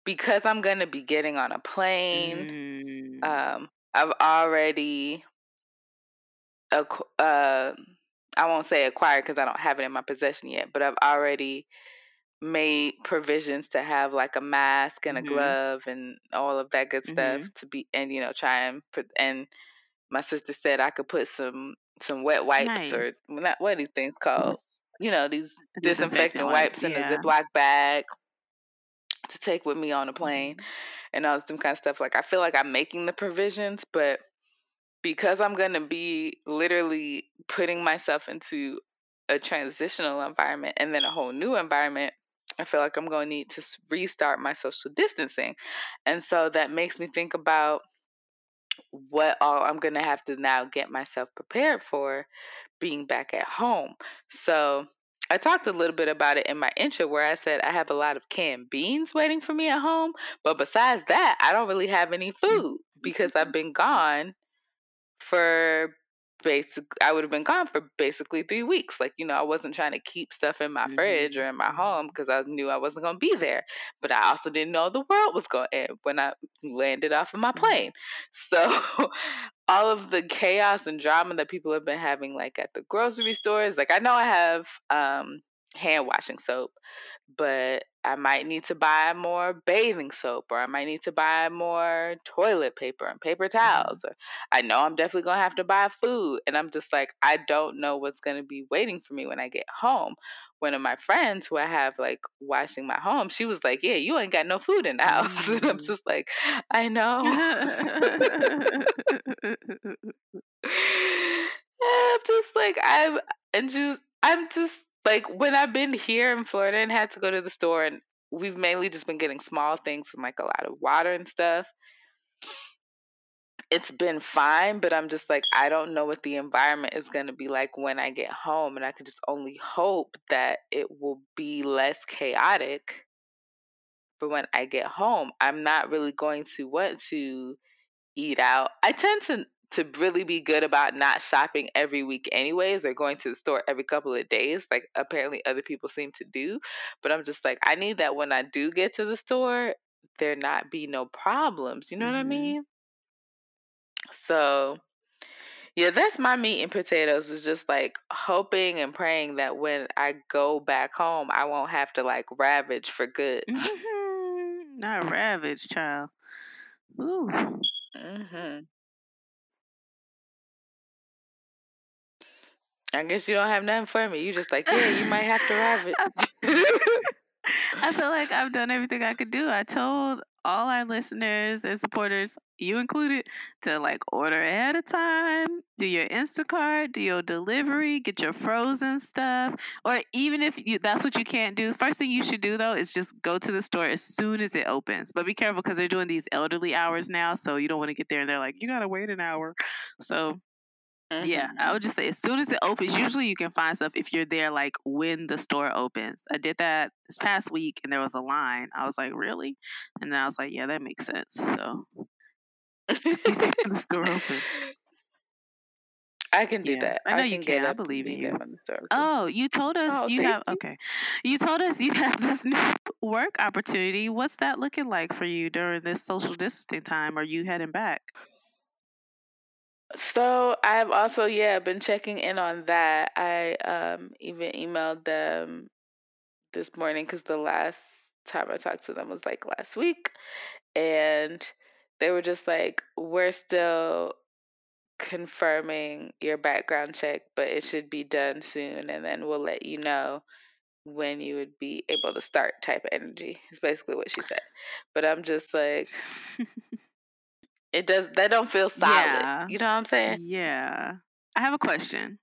because I'm going to be getting on a plane, Mm. um I've already uh, I won't say acquired because I don't have it in my possession yet, but I've already made provisions to have like a mask and a Mhm. glove and all of that good stuff Mhm. to be and you know try and put and my sister said I could put some some wet wipes or Nice. well, not what are these things called you know these A disinfectant wipes in a yeah. Ziploc bag to take with me on a plane Mhm. and all some kind of stuff like I feel like I'm making the provisions but because I'm going to be literally putting myself into a transitional environment and then a whole new environment, I feel like I'm going to need to restart my social distancing. And so that makes me think about what all I'm going to have to now get myself prepared for being back at home. So I talked a little bit about it in my intro where I said I have a lot of canned beans waiting for me at home. But besides that, I don't really have any mm, food mm, because mm, I've been gone for basic I would have been gone for basically three weeks. Like, you know, I wasn't trying to keep stuff in my fridge or in my Mhm. home because I knew I wasn't gonna be there. But I also didn't know the world was gonna end when I landed off of my Mhm. plane. [laughs] So all of the chaos and drama that people have been having like at the grocery stores, like I know I have um hand washing soap, but I might need to buy more bathing soap or I might need to buy more toilet paper and paper towels. Or I know I'm definitely going to have to buy food. And I'm just like, I don't know what's going to be waiting for me when I get home. One of my friends who I have like washing my home, she was like, Yeah, you ain't got no food in the house. [laughs] And I'm Mm. just like, I know. [laughs] [laughs] I'm just like I'm and just I'm just like when I've been here in Florida and had to go to the store and we've mainly just been getting small things and like a lot of water and stuff. It's been fine, but I'm just like I don't know what the environment is going to be like when I get home and I could just only hope that it will be less chaotic for when I get home. I'm not really going to want to eat out. I tend to to really be good about not shopping every week anyways or going to the store every couple of days like apparently other people seem to do but i'm just like i need that when i do get to the store there not be no problems you know what i Mhm. mean so yeah that's my meat and potatoes is just like hoping and praying that when i go back home i won't have to like ravage for goods Mhm. Not ravage, child. Ooh. hmm i guess you don't have nothing for me you just like yeah you might have to ravage [laughs] I feel like I've done everything I could do. I told all our listeners and supporters, you included, to like order ahead of time, do your Instacart, do your delivery, get your frozen stuff, or even if you that's what you can't do. First thing you should do though is just go to the store as soon as it opens. But be careful because they're doing these elderly hours now, so you don't want to get there and they're like, you gotta wait an hour. So Mm-hmm. Yeah, I would just say as soon as it opens, usually you can find stuff if you're there like when the store opens. I did that this past week and there was a line. I was like, really? And then I was like, yeah, that makes sense. So [laughs] the store opens. I can do yeah. that. I know I you can. I believe in you. Oh, you told us oh, you have you. okay. You told us you have this new [laughs] work opportunity. What's that looking like for you during this social distancing time? Are you heading back? So I've also yeah been checking in on that. I um even emailed them this morning because the last time I talked to them was like last week, and they were just like, "We're still confirming your background check, but it should be done soon, and then we'll let you know." when you would be able to start type energy is basically what she said but i'm just like [laughs] it does that don't feel solid. Yeah. You know what I'm saying? Yeah. I have a question.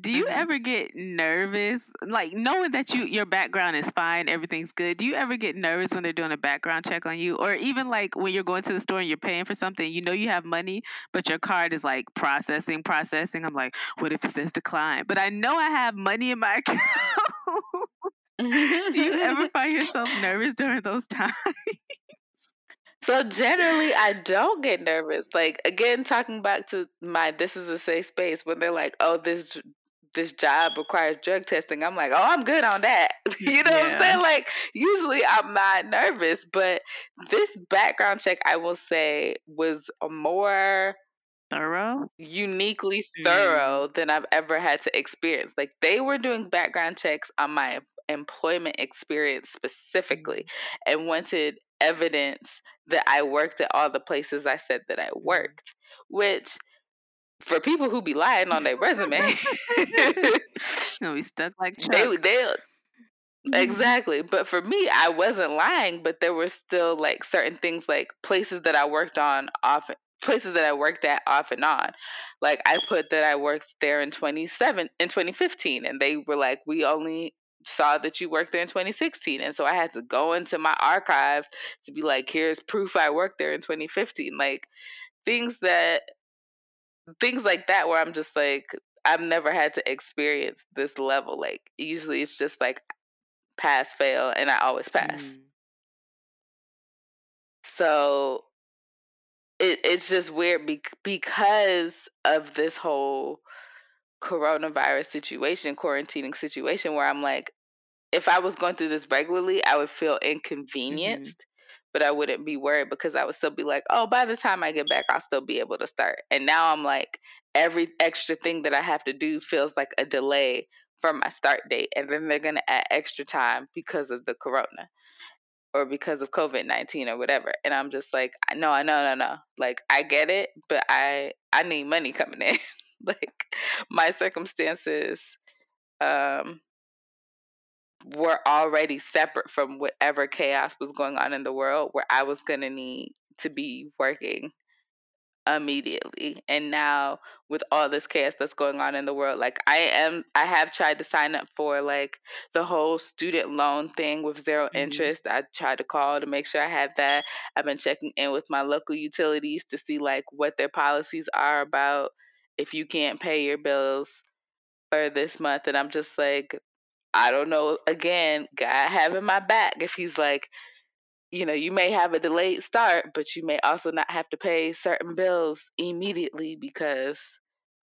Do you mm-hmm. ever get nervous, like knowing that you your background is fine, everything's good? Do you ever get nervous when they're doing a background check on you, or even like when you're going to the store and you're paying for something, you know you have money, but your card is like processing, processing. I'm like, what if it says decline? But I know I have money in my [laughs] account. Do you ever [laughs] find yourself nervous during those [laughs] times? So generally, I don't get nervous. Like again, talking back to my "this is a safe space" when they're like, "Oh, this this job requires drug testing," I'm like, "Oh, I'm good on that." [laughs] you know yeah. what I'm saying? Like usually, I'm not nervous, but this background check, I will say, was more thorough, uniquely thorough mm. than I've ever had to experience. Like they were doing background checks on my employment experience specifically mm. and wanted evidence that I worked at all the places I said that I mm-hmm. worked, which for people who be lying on their resume, [laughs] they'll be stuck like [laughs] Chuck. they they mm-hmm. exactly. But for me, I wasn't lying, but there were still like certain things like places that I worked on often places that I worked at off and on. Like I put that I worked there in 27 in 2015 and they were like we only saw that you worked there in 2016 and so i had to go into my archives to be like here's proof i worked there in 2015 like things that things like that where i'm just like i've never had to experience this level like usually it's just like pass fail and i always pass mm. so it, it's just weird be- because of this whole coronavirus situation, quarantining situation, where I'm like, if I was going through this regularly, I would feel mm-hmm. inconvenienced, mm-hmm. but I wouldn't be worried because I would still be like, oh, by the time I get back, I'll still be able to start. And now I'm like, every extra thing that I have to do feels like a delay from my start date. And then they're going to add extra time because of the corona or because of COVID 19 or whatever. And I'm just like, no, I no, no, no. Like, I get it, but I, I need money coming in. [laughs] [laughs] like my circumstances um, were already separate from whatever chaos was going on in the world where I was going to need to be working immediately. And now with all this chaos that's going on in the world like i am i have tried to sign up for like the whole student loan thing with 0 mm-hmm. interest. I tried to call to make sure i had that. I've been checking in with my local utilities to see like what their policies are about if you can't pay your bills for this month and i'm just like i don't know again god having my back if he's like you know you may have a delayed start but you may also not have to pay certain bills immediately because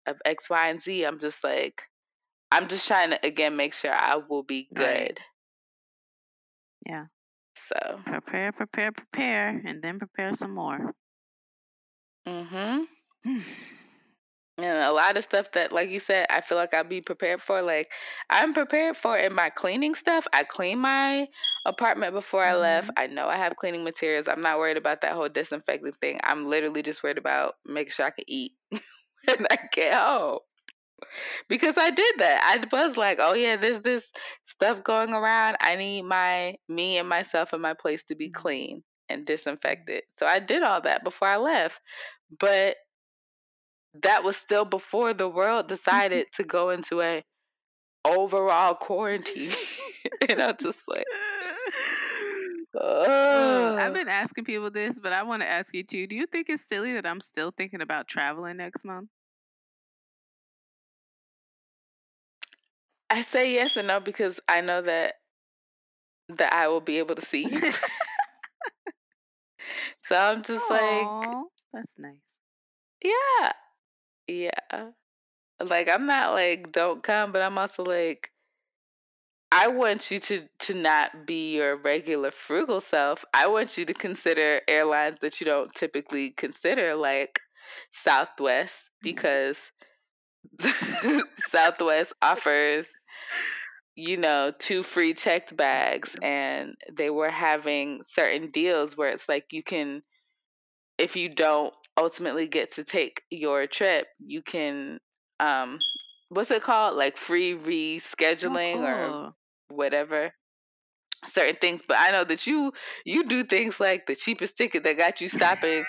of x y and z. I'm just like i'm just trying to again make sure i will be good. Right. yeah. So. Prepare prepare prepare and then prepare some more. Mm-hmm [laughs] And a lot of stuff that, like you said, I feel like I'll be prepared for. Like I'm prepared for in my cleaning stuff. I clean my apartment before I left. Mm-hmm. I know I have cleaning materials. I'm not worried about that whole disinfecting thing. I'm literally just worried about making sure I can eat [laughs] when I get home. Because I did that. I was like, oh yeah, there's this stuff going around. I need my me and myself and my place to be mm-hmm. clean and disinfected. So I did all that before I left. But that was still before the world decided [laughs] to go into a overall quarantine. [laughs] and I'm just like, oh. I've been asking people this, but I want to ask you too. Do you think it's silly that I'm still thinking about traveling next month? I say yes and no because I know that that I will be able to see. [laughs] so I'm just Aww, like, that's nice. Yeah, yeah. Like I'm not like don't come, but I'm also like I want you to to not be your regular frugal self. I want you to consider airlines that you don't typically consider, like Southwest, Mm-hmm. because [laughs] [laughs] Southwest offers, you know, two free checked bags, and they were having certain deals where it's like you can, if you don't ultimately get to take your trip, you can, um, what's it called, like free Oh, rescheduling or whatever certain things but i know that you you do things like the cheapest ticket that got you stopping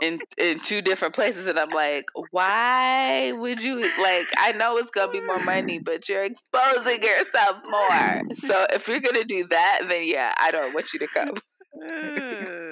in in two different places and i'm like why would you like i know it's gonna be more money but you're exposing yourself more. So if you're gonna do that then yeah i don't want you to come. Ugh. [laughs]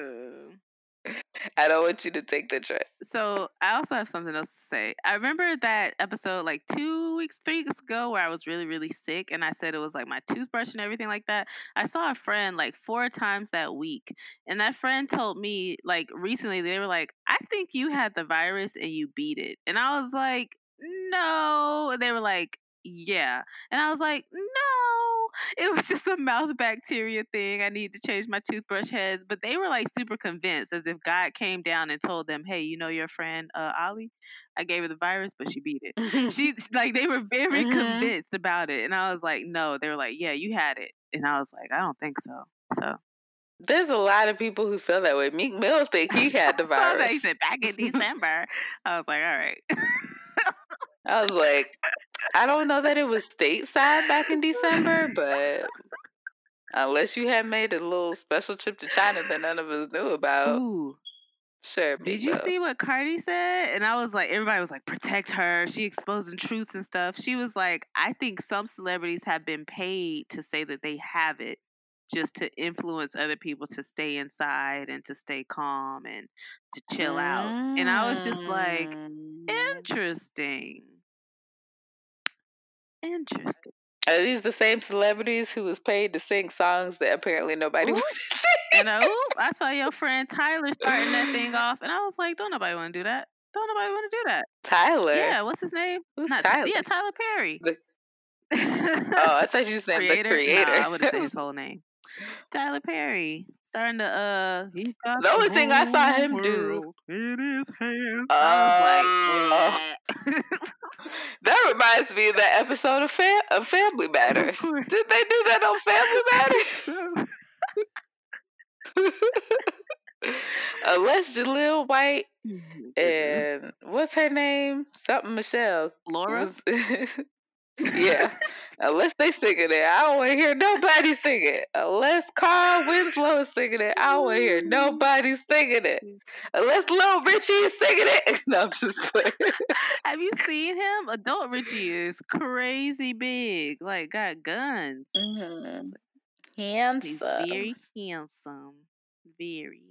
i don't want you to take the trip So I also have something else to say. I remember that episode like two weeks, three weeks ago where I was really, really sick and I said it was like my toothbrush and everything like that. I saw a friend like four times that week. And that friend told me like recently they were like, I think you had the virus and you beat it. And I was like, no. And they were like, yeah. And I was like, no. [laughs] It was just a mouth bacteria thing. I need to change my toothbrush heads. But they were like super convinced as if God came down and told them, hey, you know your friend uh, Ollie? I gave her the virus, but she beat it. [laughs] She like they were very Mhm. convinced about it. And I was like, no. They were like, yeah, you had it. And I was like, I don't think so. So there's a lot of people who feel that way meek mill think he had the I saw that. virus He said back in December. I was like, all right. [laughs] i was like i don't know that it was stateside back in december but Unless you had made a little special trip to China that none of us knew about. Ooh. Sure. Did you see what Cardi said? And I was like, everybody was like, protect her. She exposing truths and stuff. She was like, I think some celebrities have been paid to say that they have it just to influence other people to stay inside and to stay calm and to chill out. And I was just like, Mm. interesting. Interesting. Are these the same celebrities who was paid to sing songs that apparently nobody [laughs] wanted to sing? And I, oop, I saw your friend Tyler starting that thing off, and I was like, don't nobody want to do that. Don't nobody want to do that. Tyler. Yeah, what's his name? Who's Not Ty- Tyler? yeah, Tyler Perry. The- [laughs] Oh, I thought you said the creator. No, I would have said his [laughs] whole name. Tyler Perry starting to uh. The only thing I saw him do- In his hands. Was like, [laughs] that reminds me of that episode of, Fam- of Family Matters. [laughs] Did they do that on Family [laughs] Matters? Unless Jaleel White and what's her name? Something Michelle. Laura. yeah. Unless they singing it, I don't want to hear nobody sing it. Unless Carl Winslow is singing it, I don't want to hear nobody singing it. Unless Lil Richie is singing it. [laughs] No, I'm just playing. [laughs] Have you seen him? Adult Richie is crazy big. Like got guns. Mm-hmm. He's Handsome. very handsome. Very.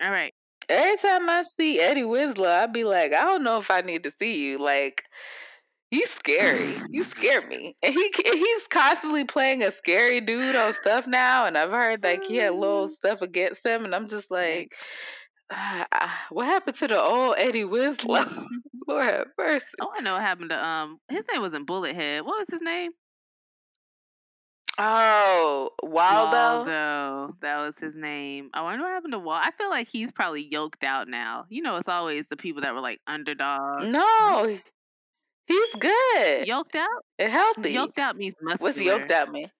All right. Every time I see Eddie Winslow, I'd be like, I don't know if I need to see you. Like, you scary. You scare me. And he he's constantly playing a scary dude on stuff now. And I've heard like he had little stuff against him, and I'm just like, ah, ah, what happened to the old Eddie Winslow? [laughs] Lord have mercy. I want to know what happened to um. His name wasn't Bullethead. What was his name? Oh, Waldo. Waldo. That was his name. I wonder what happened to Wal. I feel like he's probably yoked out now. You know, it's always the people that were like underdogs. No, he's good Yoked out. and healthy. Yoked out means muscular. What's yoked out mean?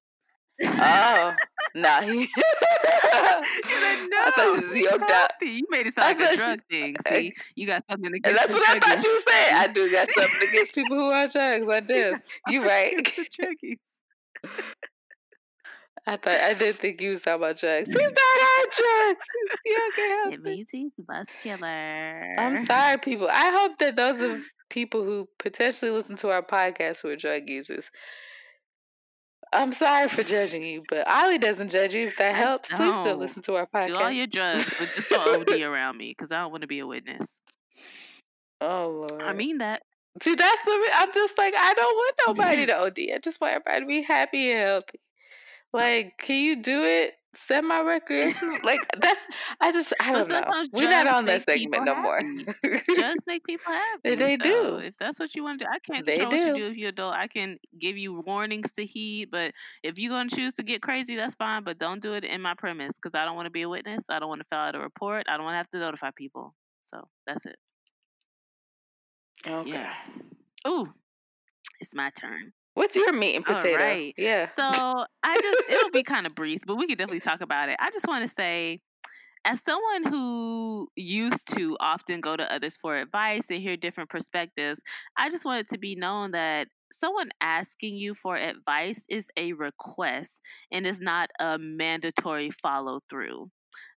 Oh, [laughs] nah. He... [laughs] she said no. I thought it was yoked out. You made it I sound like a you- drug thing. Eh, See, you got something against. And that's what I thought you were saying. I do got [laughs] something against people who are drugs. I do. You right. The druggies. I thought I didn't think you was talking about drugs. He's not on drugs. He don't It means he's muscular. I'm sorry, people. I hope that those of people who potentially listen to our podcast who are drug users. I'm sorry for judging you, but Ollie doesn't judge you. If that helps, please still listen to our podcast. Do all your drugs, but just don't OD [laughs] around me because I don't want to be a witness. oh Lord. I mean that. See, that's the. I'm just like I don't want [laughs] nobody to OD. I just want everybody to be happy and healthy. Like, can you do it semi recreational? [laughs] like that's. I just. I don't know. We're not on that segment no more. drugs make people [laughs] happy. They so do. If that's what you want to do, I can't they control do. what you do if you're adult. I can give you warnings to heed, but if you're gonna choose to get crazy, that's fine. But don't do it in my premise because I don't want to be a witness. I don't want to fill out a report. I don't want to have to notify people. So that's it. Okay. Yeah. Ooh, it's my turn. What's your meat and potato? All right. Yeah. So I just it'll be kind of brief, but we could definitely talk about it. I just want to say as someone who used to often go to others for advice and hear different perspectives, I just want it to be known that someone asking you for advice is a request and is not a mandatory follow through.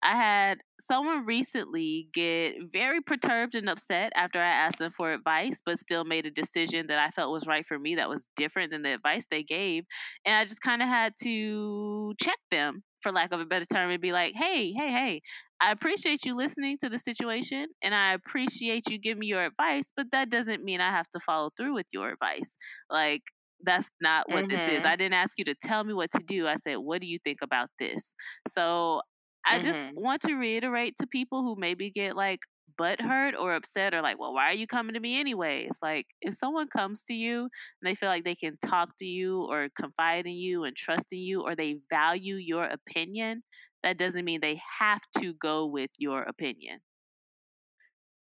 I had someone recently get very perturbed and upset after I asked them for advice, but still made a decision that I felt was right for me that was different than the advice they gave. And I just kind of had to check them, for lack of a better term, and be like, hey, hey, hey, I appreciate you listening to the situation and I appreciate you giving me your advice, but that doesn't mean I have to follow through with your advice. Like, that's not what mm-hmm. this is. Mm-hmm. I didn't ask you to tell me what to do. I said, what do you think about this? So I mm-hmm. just want to reiterate to people who maybe get like butt hurt or upset or like, well, why are you coming to me anyway? It's like if someone comes to you and they feel like they can talk to you or confide in you and trust in you or they value your opinion, that doesn't mean they have to go with your opinion.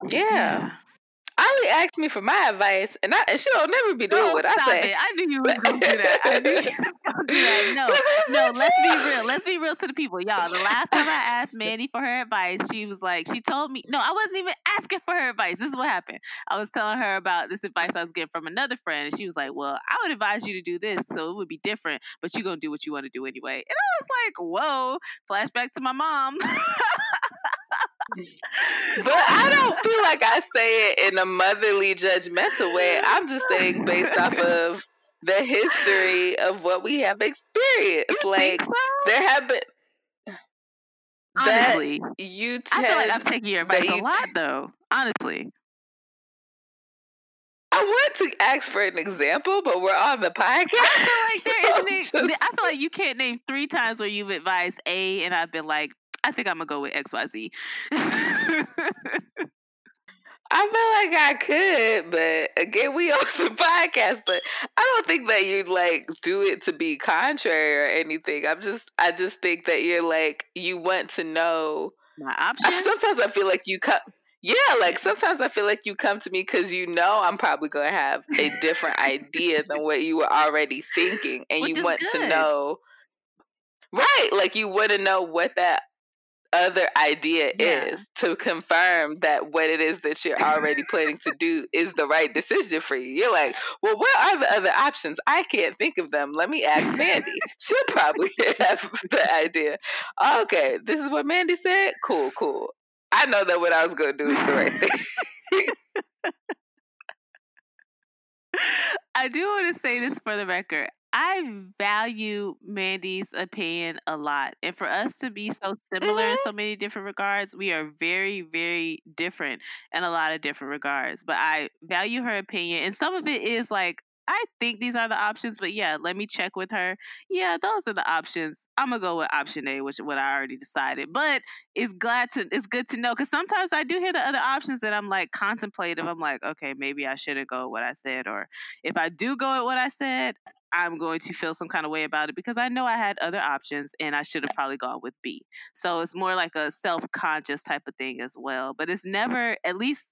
Yeah. yeah. Ollie asked me for my advice, and I and she won't never be doing oh, what I say. It. I knew you was gonna do that. I knew you was [laughs] gonna do that. No, no. Let's be real. Let's be real to the people, y'all. The last time I asked Mandy for her advice, she was like, she told me, no, I wasn't even asking for her advice. This is what happened. I was telling her about this advice I was getting from another friend, and she was like, well, I would advise you to do this, so it would be different, but you're gonna do what you want to do anyway. And I was like, whoa, flashback to my mom. [laughs] but I don't feel like I say it in a motherly, judgmental way. I'm just saying based off of the history of what we have experienced. You like so? there have been. Honestly, you. I feel like I've taken your advice you, a lot, though. Honestly. I want to ask for an example, but we're on the podcast. I feel like [laughs] there is. An, I feel like you can't name three times where you've advised A, and I've been like, I think I'm gonna go with XYZ. [laughs] I feel like I could, but again, we [laughs] on the podcast. But I don't think that you'd like do it to be contrary or anything. I'm just, I just think that you're like you want to know my options. Sometimes I feel like you come. Yeah, like sometimes I feel like you come to me because you know I'm probably gonna have a different idea than what you were already thinking, and [laughs] Which you want good. to know. Right, like you want to know what that other idea yeah. is to confirm that what it is that you're already planning to do is the right decision for you. You're like, well, what are the other options? I can't think of them. Let me ask Mandy. She'll probably [laughs] have the idea. Okay, this is what Mandy said. Cool, cool. I know that what I was going to do is the right thing. [laughs] I do want to say this for the record. I value Mandy's opinion a lot. And for us to be so similar mm-hmm. in so many different regards, we are very, very different in a lot of different regards. But I value her opinion. And some of it is like, I think these are the options, but yeah, let me check with her. Yeah, those are the options. I'm gonna go with option A, which what I already decided. But it's glad to it's good to know because sometimes I do hear the other options that I'm like contemplative. I'm like, okay, maybe I shouldn't go what I said, or if I do go with what I said, I'm going to feel some kind of way about it because I know I had other options and I should have probably gone with B. So it's more like a self conscious type of thing as well. But it's never, at least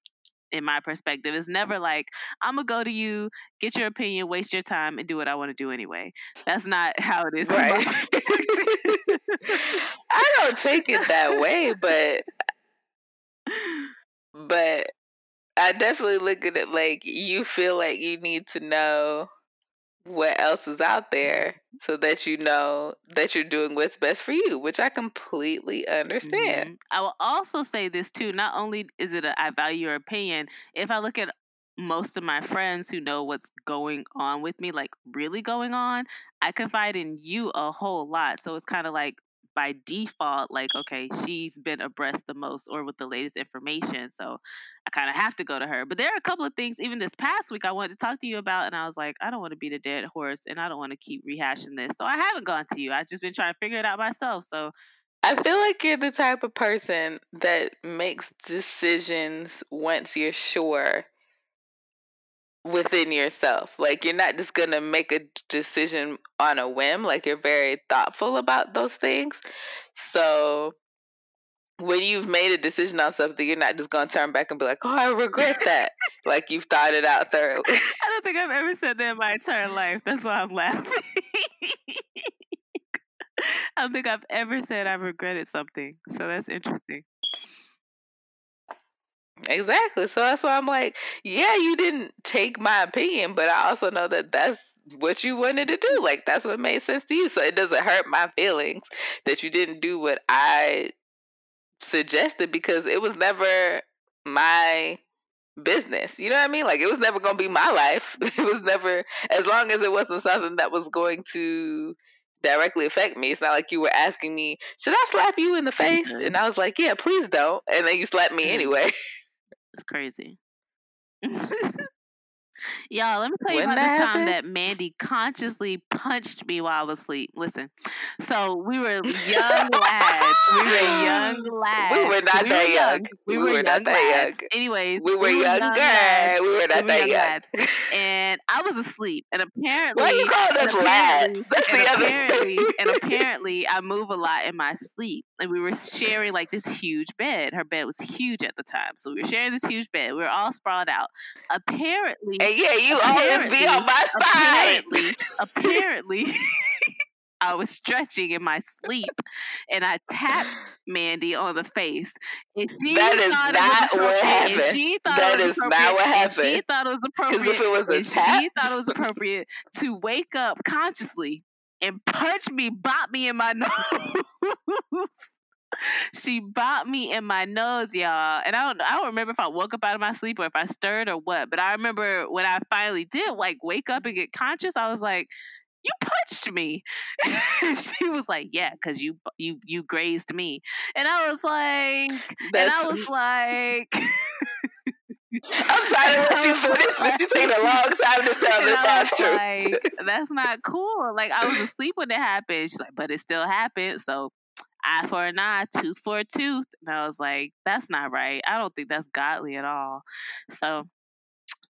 in my perspective. It's never like, I'm going to go to you, get your opinion, waste your time, and do what I want to do anyway. That's not [laughs] how it is. Right. [laughs] I don't take it that way, but [laughs] but I definitely look at it like you feel like you need to know what else is out there so that you know that you're doing what's best for you, which I completely understand. Mm-hmm. I will also say this too. Not only is it a, I value your opinion, if I look at most of my friends who know what's going on with me, like really going on, I confide in you a whole lot. So it's kind of like by default like okay she's been abreast the most or with the latest information so i kind of have to go to her. But there are a couple of things even this past week i wanted to talk to you about and i was like i don't want to be the dead horse and i don't want to keep rehashing this. So i haven't gone to you i've just been trying to figure it out myself so I feel like you're the type of person that makes decisions once you're sure within yourself. Like you're not just going to make a decision on a whim, like you're very thoughtful about those things. So when you've made a decision on something, you're not just going to turn back and be like, "Oh, I regret [laughs] that." like you've thought it out thoroughly. I don't think I've ever said that in my entire life. That's why I'm laughing. [laughs] I don't think I've ever said I've regretted something. So that's interesting. Exactly. So that's why I'm like, yeah, you didn't take my opinion, but I also know that that's what you wanted to do. Like that's what made sense to you. So it doesn't hurt my feelings that you didn't do what I suggested because it was never my business. You know what I mean? Like it was never going to be my life. [laughs] It was never as long as it wasn't something that was going to directly affect me. It's not like you were asking me, "Should I slap you in the face?" Mm-hmm. And I was like, "Yeah, please don't." And then you slapped me mm-hmm. anyway. It's crazy. [laughs] Y'all, let me tell you when about this happened? time that Mandy consciously punched me while I was asleep. Listen, so we were young lads. We were young lads. [laughs] We were not we that were young. young. We, we were, were young not that lads. young. Anyways, we were, we were younger. Young we were not we that young. Lads. And I was asleep. And apparently, [laughs] why you call us lads? That's the other thing. and [laughs] apparently, I move a lot in my sleep. And we were sharing like this huge bed. Her bed was huge at the time, so we were sharing this huge bed. We were all sprawled out. Apparently and yeah, you always be on my side. Apparently, apparently [laughs] I was stretching in my sleep and I tapped Mandy on the face. And she that is not what happened. she thought that it was not what happened. she thought it was appropriate. If it was a tap? she thought it was appropriate to wake up consciously and punch me, bop me in my [laughs] nose she bopped me in my nose, y'all. And I don't I don't remember if I woke up out of my sleep or if I stirred or what. But I remember when I finally did like wake up and get conscious, I was like, you punched me. [laughs] she was like, yeah, because you you you grazed me. And I was like, That's... and I was like [laughs] I'm trying to let you finish, but she's taking a long time to tell this half truth. Like, that's not cool. Like I was asleep when it happened. She's like, but it still happened. So eye for an eye, tooth for a tooth. And I was like, that's not right. I don't think that's godly at all. So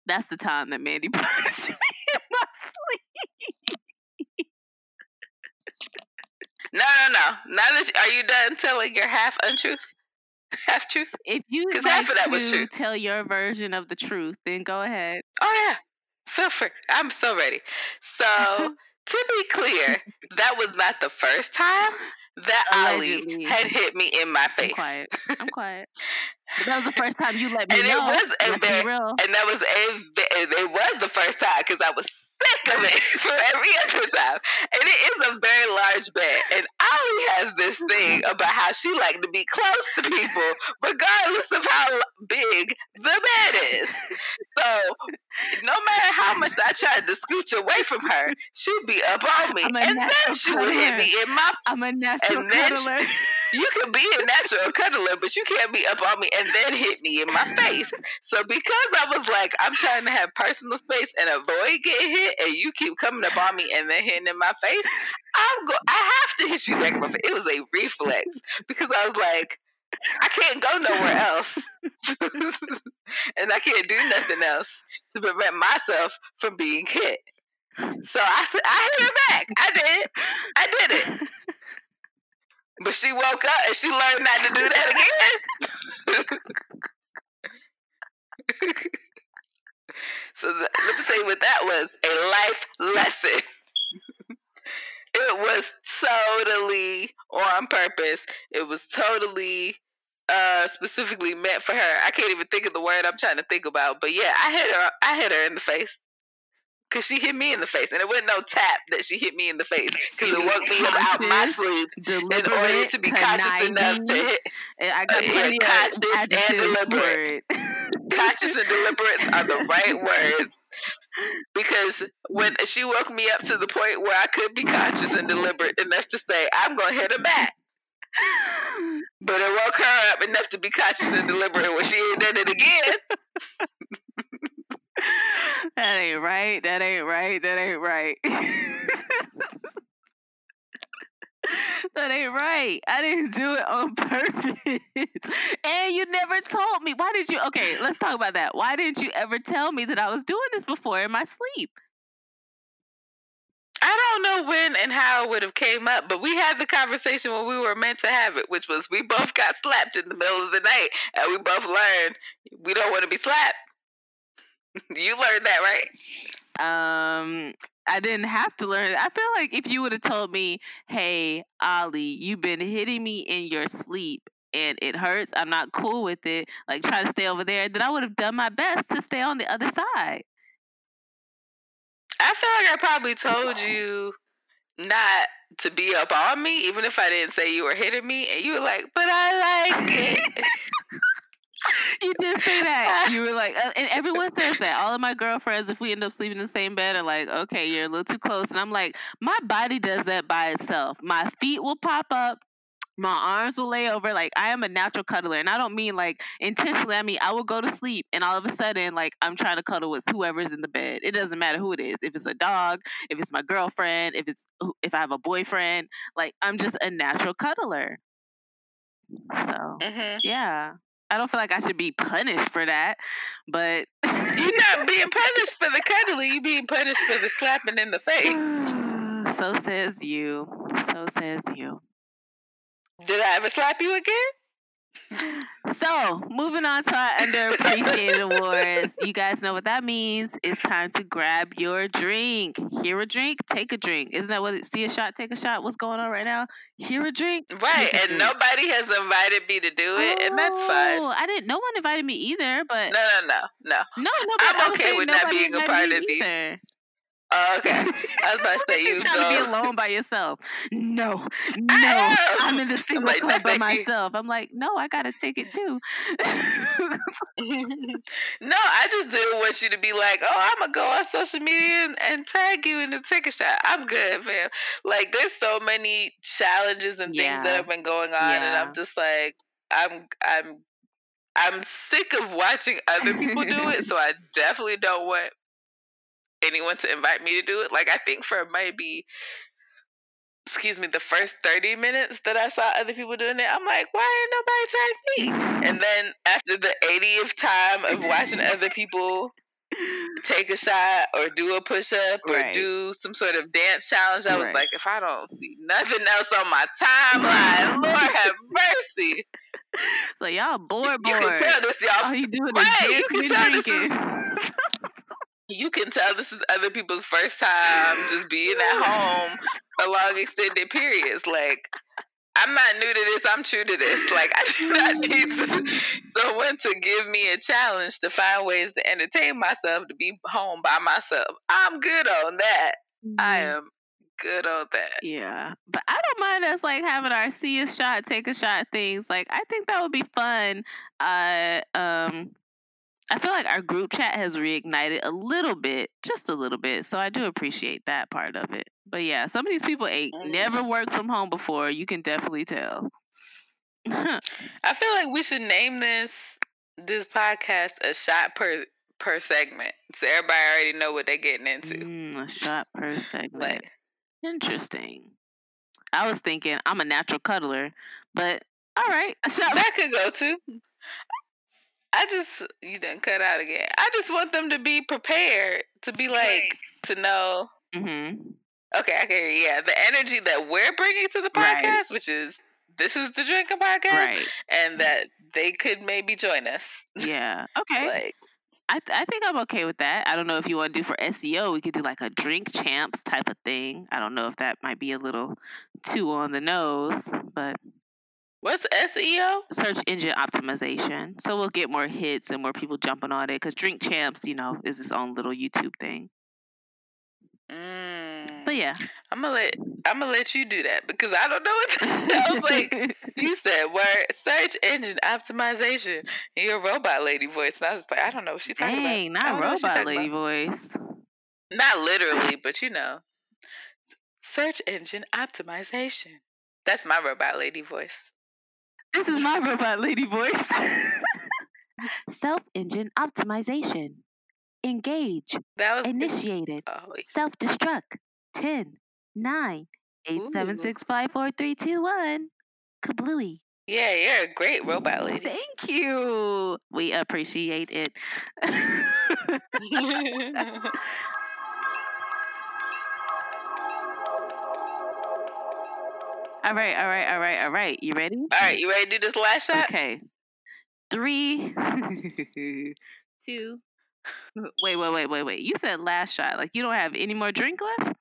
that's the time that Mandy [laughs] punched me in my sleep. No, no, no. Now that you, are you done telling your half untruth? [laughs] Half truth? If you like half of that was true. tell your version of the truth, then go ahead. Oh yeah, feel free. I'm so ready. So [laughs] to be clear, that was not the first time that Allegedly. Ollie had hit me in my face. I'm quiet. I'm [laughs] quiet. But that was the first time you let me and know. It was a very, real. and that was a it was the first time because I was sick of it [laughs] for every other time. And it is a very large bed. And Ollie has this thing [laughs] about how she like to be close to people, regardless of how big the bed is. So no matter how much I tried to scooch away from her, she'd be up on me, and then she would hit me in my. I'm a natural cuddler. [laughs] you can be a natural cuddler, but you can't be up on me and then hit me in my face. So because I was like, I'm trying to have personal space and avoid getting hit, and you keep coming up on me and then hitting in my face, I'm go. I have to hit you back in my face. It was a reflex because I was like. I can't go nowhere else. [laughs] and I can't do nothing else to prevent myself from being hit. So I said, I hit her back. I did. I did it. [laughs] But she woke up and she learned not to do that again. [laughs] so the, let me tell you what that was a life lesson. It was totally on purpose. It was totally uh specifically meant for her. I can't even think of the word I'm trying to think about. But yeah, I hit her I hit her in the face. Cause she hit me in the face, and it wasn't no tap that she hit me in the face. Cause it woke me up out my sleep in order to be conscious enough to hit. I got uh, conscious and deliberate. conscious and deliberate are the right [laughs] words. Because when she woke me up to the point where I could be conscious and deliberate enough to say, "I'm gonna hit her back," but it woke her up enough to be conscious and deliberate when she ain't done it again. [laughs] that ain't right. That ain't right. That ain't right. [laughs] [laughs] that ain't right. I didn't do it on [laughs] purpose. and you never told me. Why did you? Okay, let's talk about that. Why didn't you ever tell me that I was doing this before in my sleep? I don't know when and how it would have came up, but we had the conversation when we were meant to have it, which was we both got slapped in the middle of the night, and we both learned we don't want to be slapped. [laughs] you learned that, right? Um, I didn't have to learn. I feel like if you would have told me, "Hey, Ollie, you've been hitting me in your sleep." And it hurts. I'm not cool with it. Like, try to stay over there. Then I would have done my best to stay on the other side. I feel like I probably told you not to be up on me, even if I didn't say you were hitting me, and you were like, "But I like it." [laughs] [laughs] [laughs] you did say that. [laughs] You were like, uh, and everyone says that. All of my girlfriends, if we end up sleeping in the same bed, are like, okay, you're a little too close. And I'm like, my body does that by itself. My feet will pop up. My arms will lay over. Like, I am a natural cuddler. And I don't mean like intentionally. I mean, I will go to sleep and all of a sudden, like, I'm trying to cuddle with whoever's in the bed. It doesn't matter who it is. If it's a dog, if it's my girlfriend, if it's, if I have a boyfriend, like, I'm just a natural cuddler. So, mm-hmm. yeah. I don't feel like I should be punished for that, but you're not being [laughs] punished for the cuddling. You're being punished for the slapping in the face. [sighs] so says you. So says you. Did I ever slap you again? So, moving on to our underappreciated awards. You guys know what that means. It's time to grab your drink. Hear a drink, take a drink. Isn't that what see a shot, take a shot? What's going on right now? Hear a drink. Right. And drink. nobody has invited me to do it, oh, and that's fine. Oh, I didn't no one invited me either, but No, no, no. No. No, nobody, I'm okay with not being a part of these. Oh, okay. [laughs] I was about to say you, you trying go. to be alone by yourself. No, [laughs] no, I'm in the single like, club by myself. I'm like, no, I got a ticket too. [laughs] no, I just didn't want you to be like, oh, I'm gonna go on social media and, and tag you in the ticket shot. I'm good, fam. Like, there's so many challenges and yeah. things that have been going on, yeah. and I'm just like, I'm, I'm I'm sick of watching other people do it, so I definitely don't want anyone to invite me to do it. Like I think for maybe excuse me, the first 30 minutes that I saw other people doing it, I'm like, why ain't nobody tag me? And then after the 80th time of watching other people [laughs] take a shot or do a push up or right. do some sort of dance challenge, I was right. like, if I don't see nothing else on my timeline, Lord have mercy. So y'all bored, bored. You can tell this, y'all. All you doing right, is you can tell drinking. This is, you can tell this is other people's first time just being at home for long extended periods. Like, I'm not new to this. I'm true to this. Like, I do not need to, someone to give me a challenge to find ways to entertain myself, to be home by myself. I'm good on that. Mm-hmm. I am good on that. Yeah. But I don't mind us like having our see a shot, take a shot things. Like I think that would be fun. Uh um I feel like our group chat has reignited a little bit, just a little bit. So I do appreciate that part of it. But yeah, some of these people ain't mm-hmm. never worked from home before. You can definitely tell. [laughs] I feel like we should name this this podcast a shot per per segment, so everybody already know what they're getting into. Mm, a shot per segment. Like, Interesting. I was thinking I'm a natural cuddler, but all right, a shot. That could go too. I just you didn't cut out again. I just want them to be prepared to be like right. to know. Mm-hmm. Okay, okay, yeah, the energy that we're bringing to the podcast, right. which is this is the drinking podcast, right. and that they could maybe join us. [laughs] Yeah. Okay. like. I, th- I think I'm okay with that. I don't know if you want to do for SEO, we could do like a drink champs type of thing. I don't know if that might be a little too on the nose, but What's SEO? Search engine optimization. So we'll get more hits and more people jumping on it because Drink Champs, you know, is its own little YouTube thing. Mm. But yeah, I'm gonna let I'm gonna let you do that because I don't know what that was like. [laughs] you said word search engine optimization in your robot lady voice, and I was like, I don't know what she's talking Dang, about. Not robot lady about. voice. Not literally, but you know, search engine optimization. That's my robot lady voice. This is my robot lady voice. [laughs] Self engine optimization. Engage. That was Initiated. Oh, wait. Self destruct. 10, 9, 8, 7, 6, 5, 4, 3, 2, 1. Kablooey. yeah, you're a great robot lady. Thank you. We appreciate it. [laughs] [laughs] all right, all right, all right, all right. You ready? All right, you ready to do this last shot? Okay. Three, [laughs] two. [laughs] Wait, wait, wait, wait, wait. You said last shot. Like you don't have any more drink left?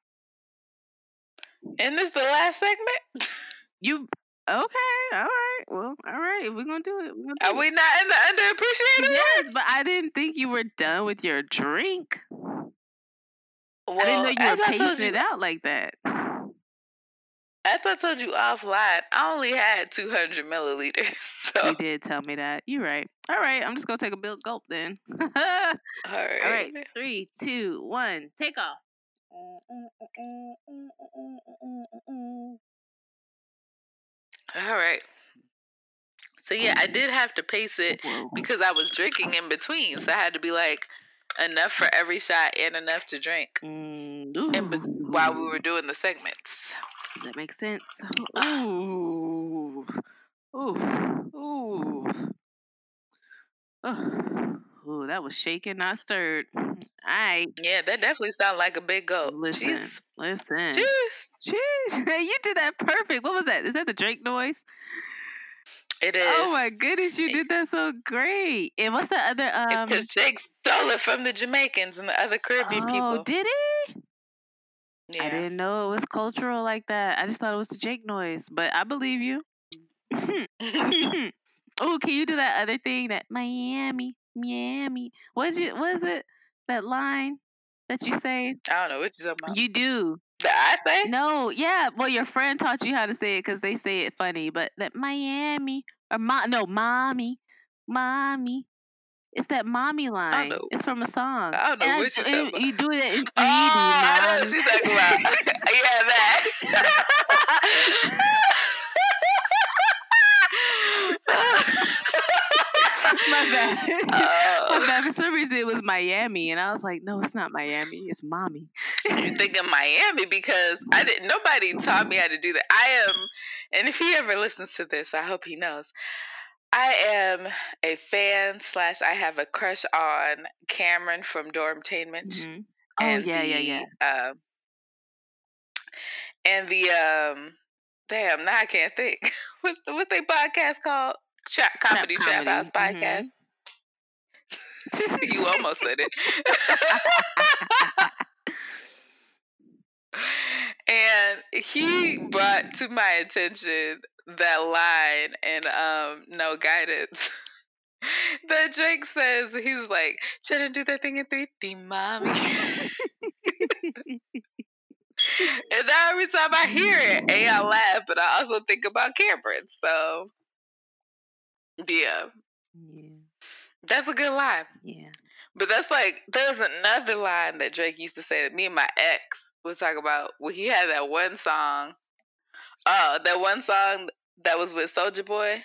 And this the last segment? [laughs] You okay? All right. Well, all right. If we're gonna do it, we're gonna do Are we not in the underappreciated? it. Yes, but I didn't think you were done with your drink. Well, I didn't know you were pacing you, it out like that. As I told you offline, I only had 200 milliliters. [laughs] So, You did tell me that. You're right. All right. I'm just gonna take a big gulp then. all [laughs] all right. right. Three, two, one. Take off. [laughs] All right. So yeah, I did have to pace it because I was drinking in between, so I had to be like enough for every shot and enough to drink Mm, be- while we were doing the segments. That makes sense. Ooh. Ooh. Ooh. Oh. Ooh, that was shaken, not stirred. All right. Yeah, that definitely sounded like a big gulp. Listen. Jeez. Listen. Jeez. Jeez. [laughs] you did that perfect. What was that? Is that the Drake noise? It is. Oh my goodness, you did that so great. And what's the other It's um because Drake stole it from the Jamaicans and the other Caribbean Oh, people. did he? Yeah. I didn't know it was cultural like that. I just thought it was the Drake noise, but I believe you. [laughs] [laughs] oh, can you do that other thing that Miami, Miami? Was it? Was it? That line that you say? I don't know what you're talking about. You do. That I say? No, yeah. Well, your friend taught you how to say it because they say it funny. But that Miami or ma- no, mommy, mommy. It's that mommy line. know. It's from a song. I don't know And what and. You do it in ah, 3D. Oh, I know what you're talking about. [laughs] yeah, that. My bad. Oh. My bad. For some reason, it was Miami, and I was like, "No, it's not Miami. It's mommy." you think of Miami because I didn't. Nobody taught me how to do that. I am, and if he ever listens to this, I hope he knows. I am a fan slash. I have a crush on Cameron from Dormtainment. Mhm. Oh and yeah, the, yeah, yeah. Um, and the um, damn, now I can't think. [laughs] What's the what's their podcast called? Trap comedy, trap house mhm. podcast. [laughs] you almost said it. [laughs] and he brought to my attention that line and um No Guidance. [laughs] that Drake says he's like, trying to do that thing in 3D, mommy. [laughs] and now every time I hear it, A, I laugh, but I also think about Cameron. So yeah. yeah, That's a good line. yeah. But that's like there's another line that Drake used to say that me and my ex we talk about well, he had that one song. Uh, that one song that was with Soulja Boy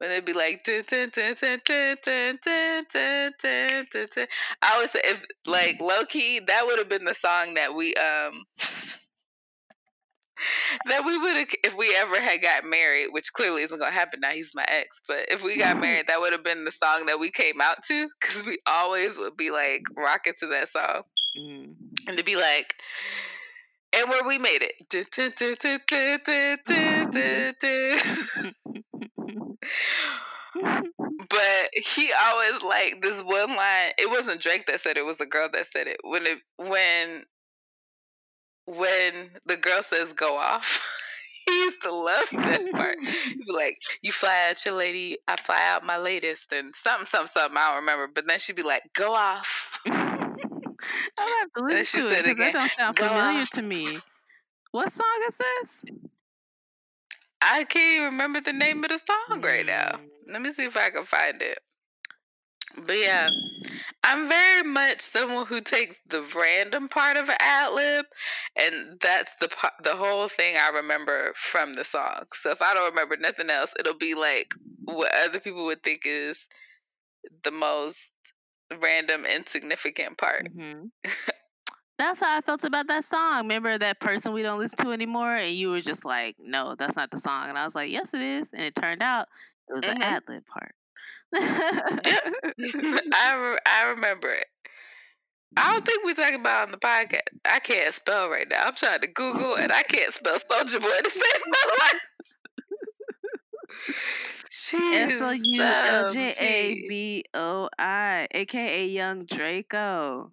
when it'd be like I would say if like low key, that would have been the song that we um [laughs] that we would have if we ever had got married, which clearly isn't gonna happen now. He's my ex, but if we got married, that would have been the song that we came out to because we always would be like rocking to that song. Mm. And to be like, and where we made it. but he always like this one line. It wasn't Drake that said it, it was a girl that said it. When it when when the girl says go off, [laughs] he used to love that part. He'd like, You fly out your lady, I fly out my latest and something, something, something, I don't remember. But then she'd be like, Go off. [laughs] [laughs] I'll have to listen to it because that don't sound Go familiar off. to me. What song is this? I can't even remember the name of the song right now. Mm. Let me see if I can find it. But yeah, I'm very much someone who takes the random part of an ad lib, and that's the the whole thing I remember from the song. So if I don't remember nothing else, it'll be like what other people would think is the most random, insignificant part. Mm-hmm. that's how I felt about that song. Remember that person we don't listen to anymore, and you were just like, "No, that's not the song," and I was like, "Yes, it is," and it turned out it was mm-hmm. the ad lib part. [laughs] I re- I remember it. I don't think we're talking about on the podcast. I can't spell right now. I'm trying to Google and I can't spell Soulja Boy to save my life. S O U L J A B O I, aka Young Draco.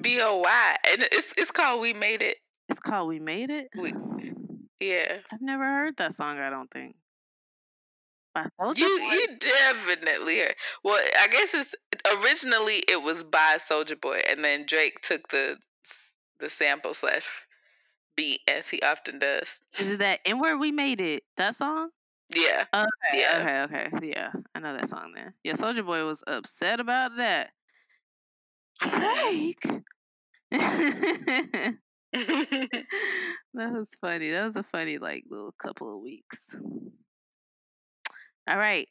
B O Y, and it's it's called We Made It. It's called We Made It. We, [sighs] yeah. I've never heard that song. I don't think. By Soulja Boy. You you definitely heard. Well, I guess it's originally it was by Soulja Boy, and then Drake took the the sample slash beat as he often does. Is it that and where we made it that song? Yeah. Okay. Yeah. Okay. Okay. Yeah, I know that song. Then yeah, Soulja Boy was upset about that. Drake. [laughs] that was funny. That was a funny like little couple of weeks. All right,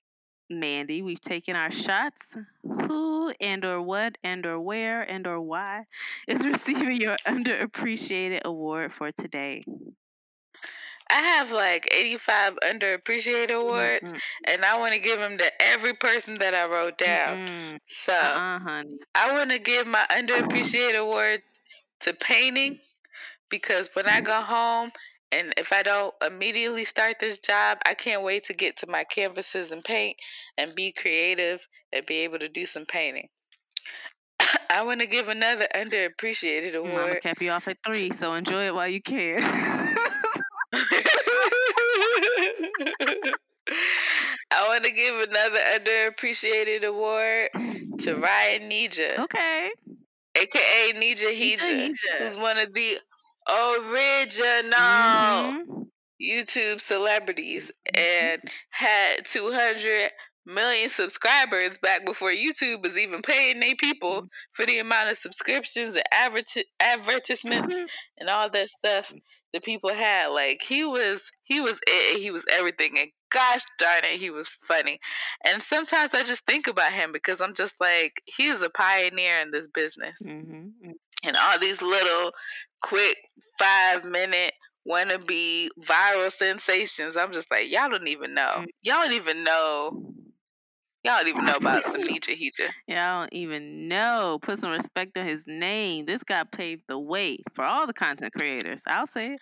Mandy, we've taken our shots. Who and or what and or where and or why is [laughs] receiving your underappreciated award for today? I have like 85 underappreciated awards, mm-hmm. and I want to give them to every person that I wrote down. Mm-hmm. So uh-uh, I want to give my underappreciated award to painting because when I go home and if I don't immediately start this job, I can't wait to get to my canvases and paint and be creative and be able to do some painting. [coughs] I want to give another underappreciated award. Mama kept you off at three, so enjoy it while you can. [laughs] [laughs] I want to give another underappreciated award to Ryan Higa. Okay. AKA Nigahiga, who's one of the original mm-hmm. YouTube celebrities and had 200 million subscribers back before YouTube was even paying their people mm-hmm. for the amount of subscriptions and adver- advertisements mm-hmm. and all that stuff the people had. Like he was, he was it. He was everything. And gosh darn it, he was funny. And sometimes I just think about him because I'm just like, he was a pioneer in this business. Mm-hmm. And all these little quick five minute wannabe viral sensations. I'm just like, y'all don't even know. Mm. Y'all don't even know. Y'all don't even know about [laughs] some Nigahiga. Y'all don't even know. Put some respect on his name. This guy paved the way for all the content creators. I'll say it.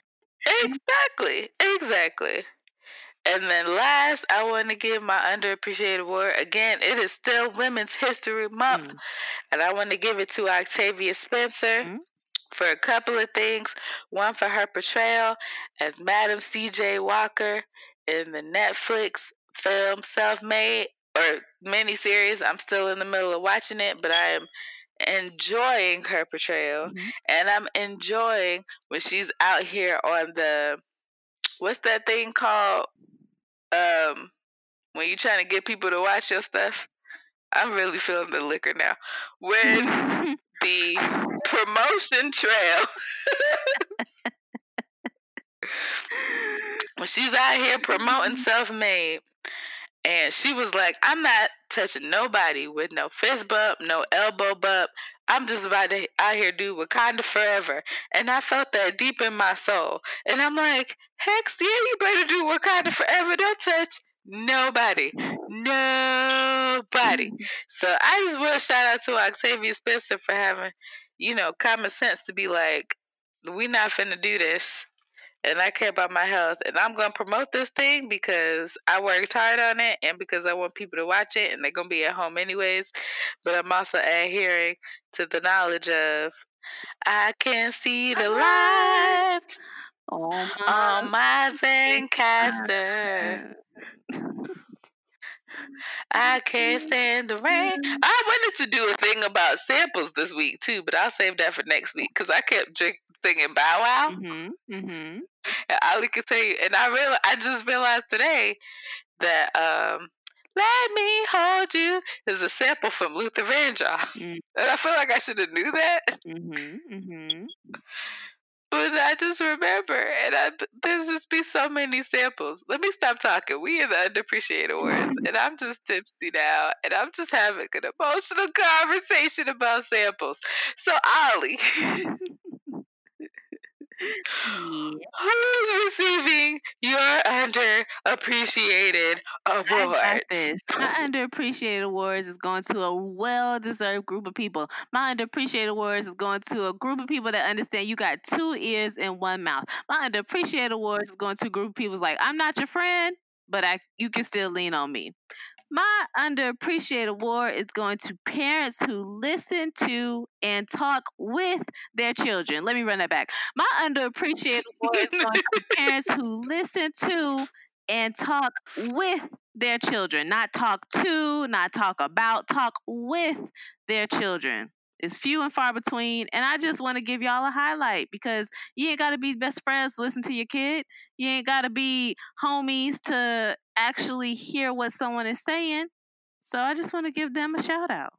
Exactly. Exactly. And then last, I want to give my underappreciated award. Again, it is still Women's History Month. Mm. And I want to give it to Octavia Spencer. Mm for a couple of things. One for her portrayal as Madam C.J. Walker in the Netflix film Self Made or mini series. I'm still in the middle of watching it, but I am enjoying her portrayal. Mm-hmm. And I'm enjoying when she's out here on the what's that thing called? Um when you're trying to get people to watch your stuff. I'm really feeling the liquor now. When [laughs] the promotion trail. [laughs] [laughs] when she's out here promoting self made, and she was like, I'm not touching nobody with no fist bump, no elbow bump. I'm just about to out here do Wakanda forever. And I felt that deep in my soul. And I'm like, Hex, yeah, you better do Wakanda forever. Don't touch Nobody. Nobody. So I just want to shout out to Octavia Spencer for having, you know, common sense to be like, we not finna do this. And I care about my health. And I'm going to promote this thing because I worked hard on it and because I want people to watch it and they're going to be at home anyways. But I'm also adhering to the knowledge of I can see the light on my, on my Zencastr. [laughs] I can't stand the rain. I wanted to do a thing about samples this week too, but I'll save that for next week because I kept thinking Bow Wow. Mm-hmm, mm-hmm. And Ollie can tell you, and I real I just realized today that um, Let me hold you is a sample from Luther Vandross. Mm. And I feel like I should have knew that. But I just remember, and I, there's just be so many samples. Let me stop talking. We in the underappreciated awards, and I'm just tipsy now, and I'm just having an emotional [laughs] conversation about samples. So, Ollie, [laughs] Who's receiving your underappreciated awards? My underappreciated awards is going to a well deserved group of people. My underappreciated awards is going to a group of people that understand you got two ears and one mouth. My underappreciated awards is going to a group of people like, I'm not your friend, but I you can still lean on me. My underappreciated award is going to parents who listen to and talk with their children. Let me run that back. My underappreciated award is going to [laughs] parents who listen to and talk with their children, not talk to, not talk about, talk with their children is few and far between. And I just want to give y'all a highlight because you ain't got to be best friends to listen to your kid. You ain't got to be homies to actually hear what someone is saying. So I just want to give them a shout out.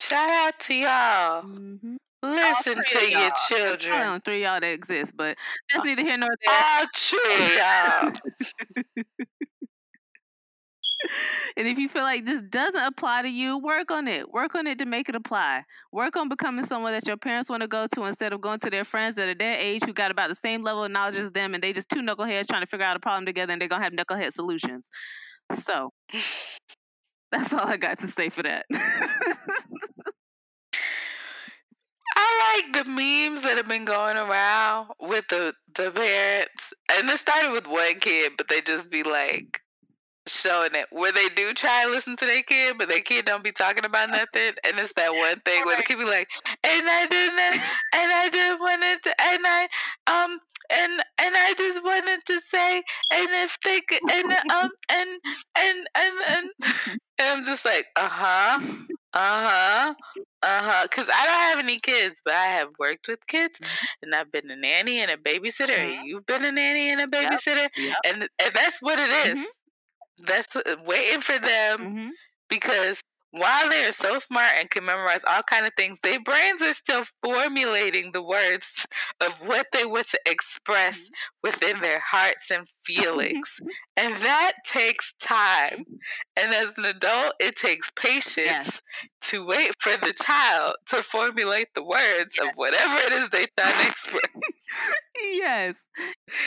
Shout out to y'all. Mm-hmm. Listen to your children. I don't three y'all that exist, but that's neither here nor there. All true, y'all. [laughs] and if you feel like this doesn't apply to you, work on it. Work on it to make it apply. Work on becoming someone that your parents want to go to instead of going to their friends that are their age who got about the same level of knowledge as them and they just two knuckleheads trying to figure out a problem together and they're going to have knucklehead solutions. So [laughs] that's all I got to say for that. [laughs] I like the memes that have been going around with the the parents, and it started with one kid, but they just be like, showing it where they do try to listen to their kid, but their kid don't be talking about nothing. And it's that one thing where the kid be like, and I didn't, and I just wanted to, and I, um, and and I just wanted to say, and if they could, and um, and and and and, and I'm just like, uh huh, uh huh. Uh huh. Because I don't have any kids, but I have worked with kids, mm-hmm. and I've been a nanny and a babysitter. Mm-hmm. You've been a nanny and a babysitter, yep. Yep. and and that's what it is. Mm-hmm. That's waiting for them mm-hmm. because while they are so smart and can memorize all kind of things, their brains are still formulating the words of what they want to express mm-hmm. within their hearts and feelings. and that takes time. And as an adult, it takes patience yes. to wait for the child to formulate the words yes. of whatever it is they trying to express. yes.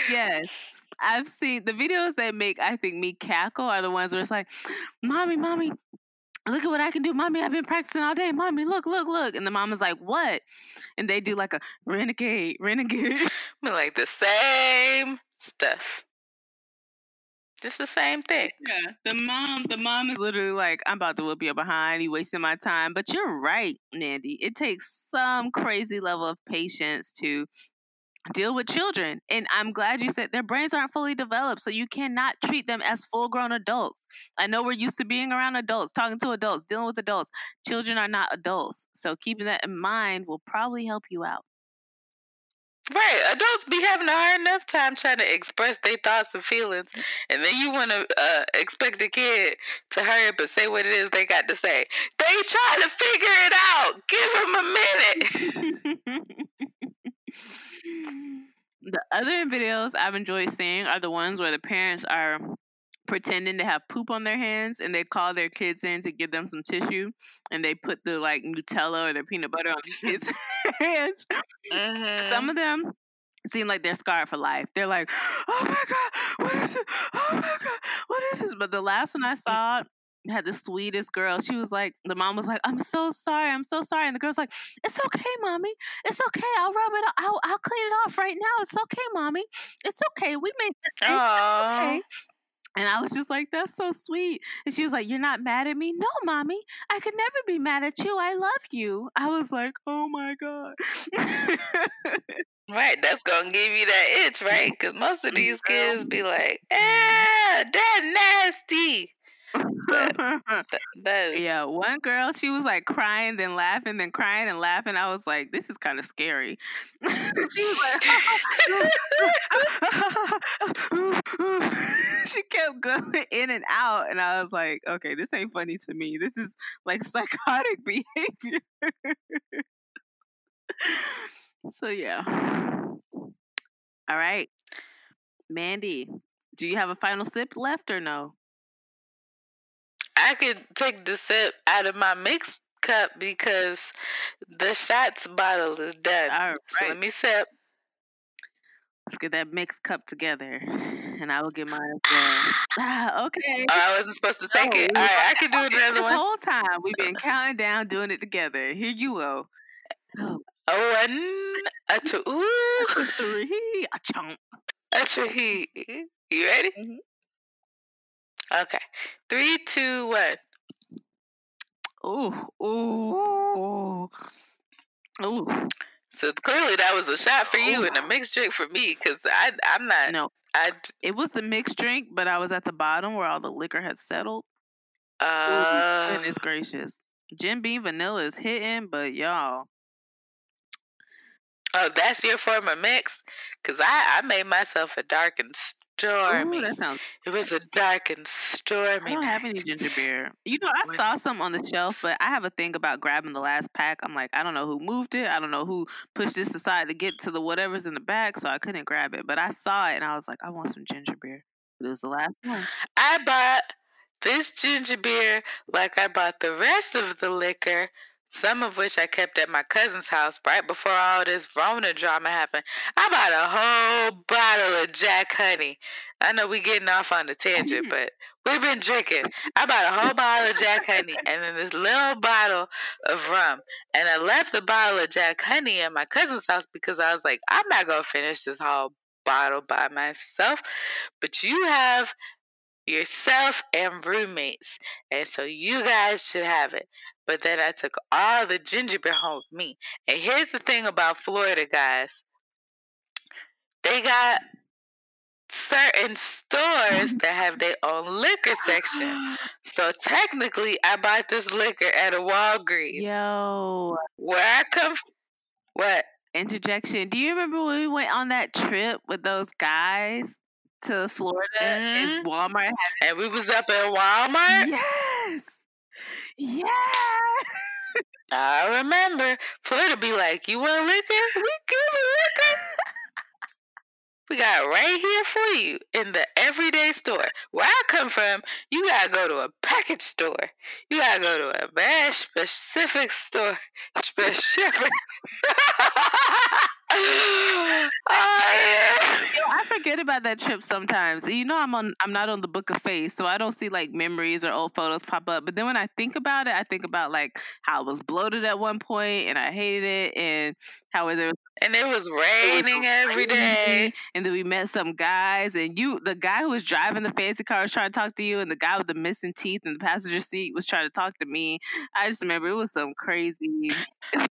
Yes. I've seen the videos that make I think me cackle are the ones where it's like, "Mommy, mommy, look at what I can do, mommy. I've been practicing all day, mommy. Look, look, look." And the mom is like, "What?" And they do like a renegade, renegade, [laughs] but like the same stuff. Just the same thing. Yeah. The mom, the mom is literally like, I'm about to whip you behind. You wasting my time. But you're right, Mandy. It takes some crazy level of patience to deal with children. And I'm glad you said their brains aren't fully developed, so you cannot treat them as full grown adults. I know we're used to being around adults, talking to adults, dealing with adults. Children are not adults. So keeping that in mind will probably help you out. Right, adults be having a hard enough time trying to express their thoughts and feelings, and then you want to uh, expect a kid to hurry up and say what it is they got to say. They trying to figure it out. Give them a minute. [laughs] The other videos I've enjoyed seeing are the ones where the parents are pretending to have poop on their hands and they call their kids in to give them some tissue and they put the like Nutella or their peanut butter on their kids' [laughs] hands. Mm-hmm. Some of them seem like they're scarred for life. They're like, oh my God, what is it? Oh my God, what is this? But the last one I saw, had the sweetest girl. She was like, the mom was like, I'm so sorry, I'm so sorry. And the girl's like, It's okay, mommy. It's okay. I'll rub it I'll, I'll clean it off right now. It's okay, mommy. It's okay. We made this. okay. And I was just like, that's so sweet. And she was like, You're not mad at me? No, mommy. I could never be mad at you. I love you. I was like, Oh my God. right. That's going to give you that itch, right? Because most of these kids be like, Ah, that nasty. [laughs] that, that is... Yeah, one girl, she was like crying, then laughing, then crying and laughing. I was like, this is kind of scary. [laughs] she was like, [laughs] she kept going in and out. And I was like, okay, this ain't funny to me. This is like psychotic behavior. so, yeah. All right. Mandy, do you have a final sip left or no? I could take the sip out of my mixed cup because the shots bottle is done. All right. So let me sip. Let's get that mixed cup together, and I will get mine as well. Ah, okay. Oh, I wasn't supposed to take it. All right, I can do it another this one. This whole time we've been counting down, doing it together. Here you go. Oh, oh one, a two, a three, a chomp. A three. You ready? Mm-hmm. Okay. Three, two, one. Ooh, ooh, ooh. So clearly that was a shot for you ooh. and a mixed drink for me because I I'm not. No, I. It was the mixed drink, but I was at the bottom where all the liquor had settled. Uh, ooh, goodness gracious, Jim Beam Vanilla is hitting, but y'all. Oh, that's your form of mix? Because I, I made myself a dark and stormy. Ooh, that sounds. It was a dark and stormy. I don't have any ginger beer. You know, I saw some on the shelf, but I have a thing about grabbing the last pack. I'm like, I don't know who moved it. I don't know who pushed this aside to get to the whatever's in the back, so I couldn't grab it. But I saw it and I was like, I want some ginger beer. It was the last one. I bought this ginger beer like I bought the rest of the liquor some of which I kept at my cousin's house right before all this Rona drama happened. I bought a whole bottle of Jack Honey. I know we getting off on the tangent, [laughs] but we've been drinking. I bought a whole bottle of Jack Honey and then this little bottle of rum. And I left the bottle of Jack Honey at my cousin's house because I was like, I'm not going to finish this whole bottle by myself. But you have yourself and roommates. And so you guys should have it. But then I took all the gingerbread home with me. And here's the thing about Florida, guys. They got certain stores that have their own liquor section. So technically, I bought this liquor at a Walgreens. Yo. Where I come from. What? Interjection. Do you remember when we went on that trip with those guys? To Florida mm-hmm. and Walmart had And we was up at Walmart? Yes. Yeah. [laughs] I remember. Florida be like, you want liquor? We give liquor. we got right here for you in the everyday store. Where I come from, you gotta go to a package store. You gotta go to a very specific store. [laughs] Specific. [laughs] [laughs] Yo, I forget about that trip sometimes. You know, I'm on. I'm not on the Book of Face, so I don't see like memories or old photos pop up. But then when I think about it, I think about like how I was bloated at one point and I hated it, and how there was and it was raining it was every day. And then we met some guys, and you, the guy who was driving the fancy car, was trying to talk to you, and the guy with the missing teeth in the passenger seat was trying to talk to me. I just remember it was some crazy.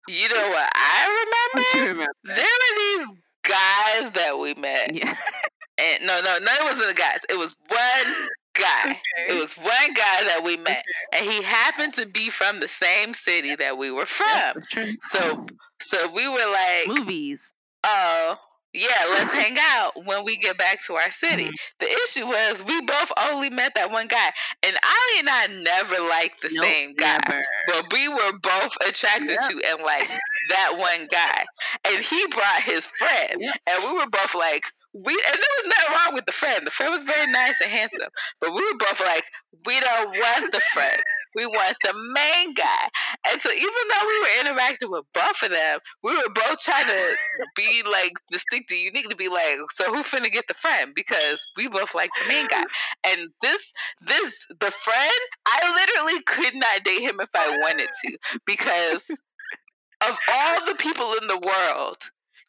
You know what I [laughs] remember? What you remember? Were these guys that we met. Yeah. [laughs] and no, no, no, it wasn't the guys. It was one guy. Okay. It was one guy that we met, and he happened to be from the same city that we were from. So, so we were like movies. Oh, yeah, let's [laughs] hang out when we get back to our city. Mm-hmm. The issue was we both only met that one guy, and Ollie and I never liked the nope, same guy, never. but we were both attracted yep. to and like that one guy, and he brought his friend, yep. and we were both like, we and there was nothing wrong with the friend. The friend was very nice and handsome, but we were both like, we don't want the friend. We want the main guy. And so even though we were interacting with both of them, we were both trying to be like distinct and unique to be like, so who finna get the friend? Because we both like the main guy. And this this the friend, I literally could not date him if I wanted to because of all the people in the world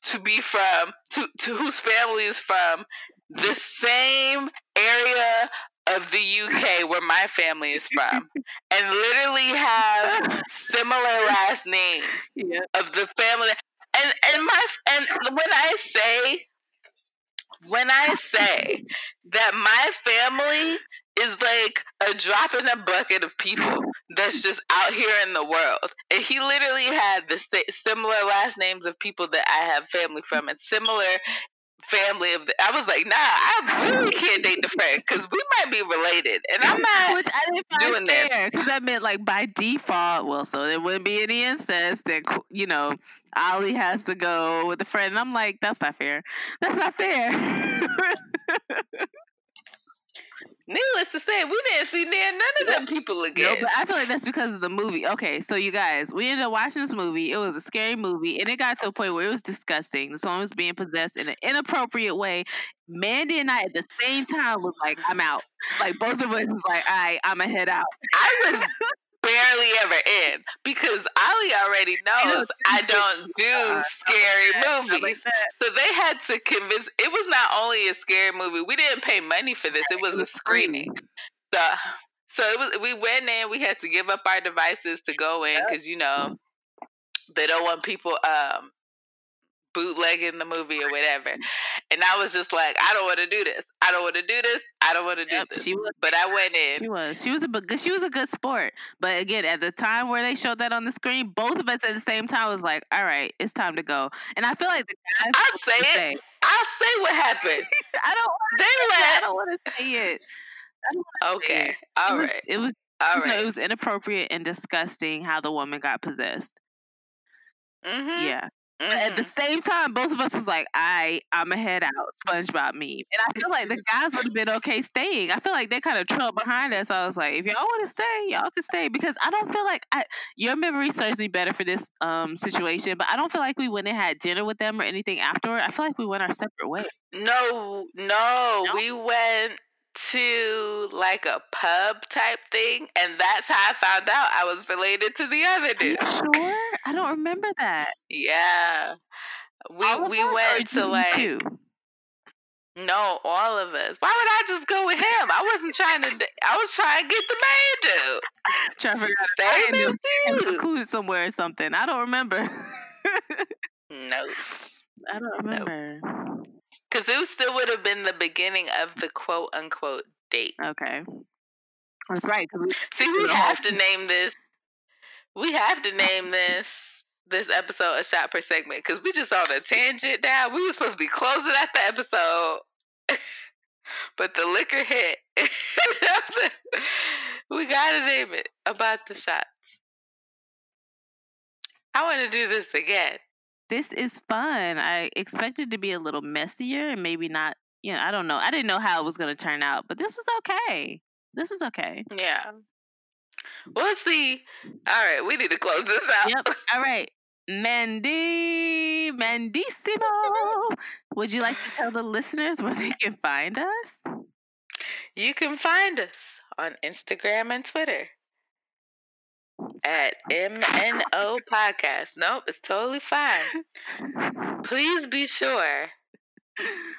to be from to, to whose family is from the same area of the UK where my family is from and literally have similar last names [laughs] yeah. of the family and and my and when I say when I say that my family is like a drop in a bucket of people that's just out here in the world. And he literally had the similar last names of people that I have family from and similar family of the, I was like, nah, I really can't date the friend because we might be related, and I'm not [laughs] Which I didn't doing this because that meant like by default. Well, so there wouldn't be any incest. That you know, Ollie has to go with a friend, and I'm like, that's not fair. That's not fair. [laughs] Needless to say, we didn't see near none of them people again. No, but I feel like that's because of the movie. Okay, so you guys, we ended up watching this movie. It was a scary movie, and it got to a point where it was disgusting. The woman was being possessed in an inappropriate way. Mandy and I at the same time was like, "I'm out." Like both of us was like, "All right, I'm gonna head out." I was barely ever in because Ollie already knows I don't do scary movies. So they had to convince. It was not only a scary movie. We didn't pay money for this. It was a screening. So, so it was. We went in. We had to give up our devices to go in because you know they don't want people um bootlegging the movie or whatever. And I was just like, I don't want to do this. I don't want to do this. I don't want to do yep, this. She was, but I went in. She was. She was a good. She was a good sport. But again, at the time where they showed that on the screen, both of us at the same time was like, all right, it's time to go. And I feel like the guys. I'll say it. Say, I'll say what happened. [laughs] I don't. They let. I don't want to say it. Okay. It. All it right. was, it was. All right. it was inappropriate and disgusting how the woman got possessed. Mm-hmm. Yeah. Mm-hmm. At the mm-hmm. same time, both of us was like, "I, I'm a head out." SpongeBob meme, and I feel like the guys would have been okay staying. I feel like they kind of trailed behind us. I was like, "If y'all want to stay, y'all can stay," because I don't feel like I, your memory serves me better for this um situation. But I don't feel like we went and had dinner with them or anything afterward. I feel like we went our separate way. No, no, no? we went to like a pub type thing, and that's how I found out I was related to the other dude. sure, [laughs] I don't remember that. Yeah, we we went to like. Too? No, all of us. Why would I just go with him? I wasn't trying to. I was trying to get the main dude. [laughs] Trevor, I him secluded somewhere or something. I don't remember. no, [laughs] I don't remember. Nope. Because it still would have been the beginning of the quote unquote date. Okay. That's right. We, See, we have to name this. We have to name this this episode a shot per segment because we just on a tangent now. We were supposed to be closing out the episode, [laughs] but the liquor hit. [laughs] we gotta name it about the shots. I want to do this again this is fun. I expected to be a little messier and maybe not, you know, I don't know. I didn't know how it was going to turn out, but this is okay. This is okay. Yeah. We'll see. All right, we need to close this out. Yep. All right. Mandy, Mandissimo. Would you like to tell the listeners where they can find us? You can find us on Instagram and Twitter at MNO Podcast. Nope, it's totally fine. Please be sure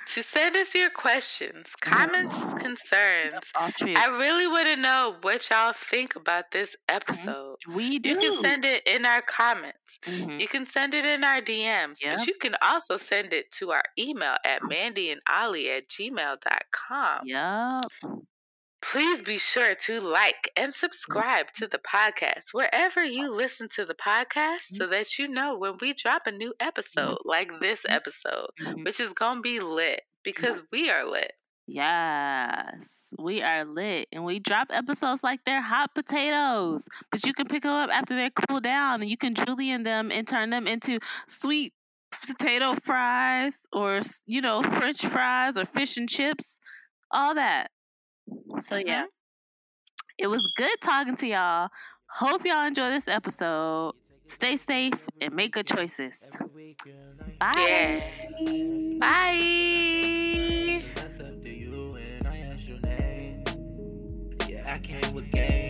to send us your questions, comments, concerns. I really want to know what y'all think about this mm-hmm. episode. We do. You can send it in our comments. Mm-hmm. You can send it in our DMs. Yep. But you can also send it to our email at Mandy and mandyandollie at gmail.com. Yep. Please be sure to like and subscribe to the podcast wherever you listen to the podcast so that you know when we drop a new episode like this episode, which is going to be lit because we are lit. Yes, we are lit. And we drop episodes like they're hot potatoes, but you can pick them up after they cool down and you can julienne them and turn them into sweet potato fries or, you know, french fries or fish and chips, all that. So yeah. Mm-hmm. It was good talking to y'all. Hope y'all enjoy this episode. Stay safe and make good choices. Bye. Yeah. Bye. I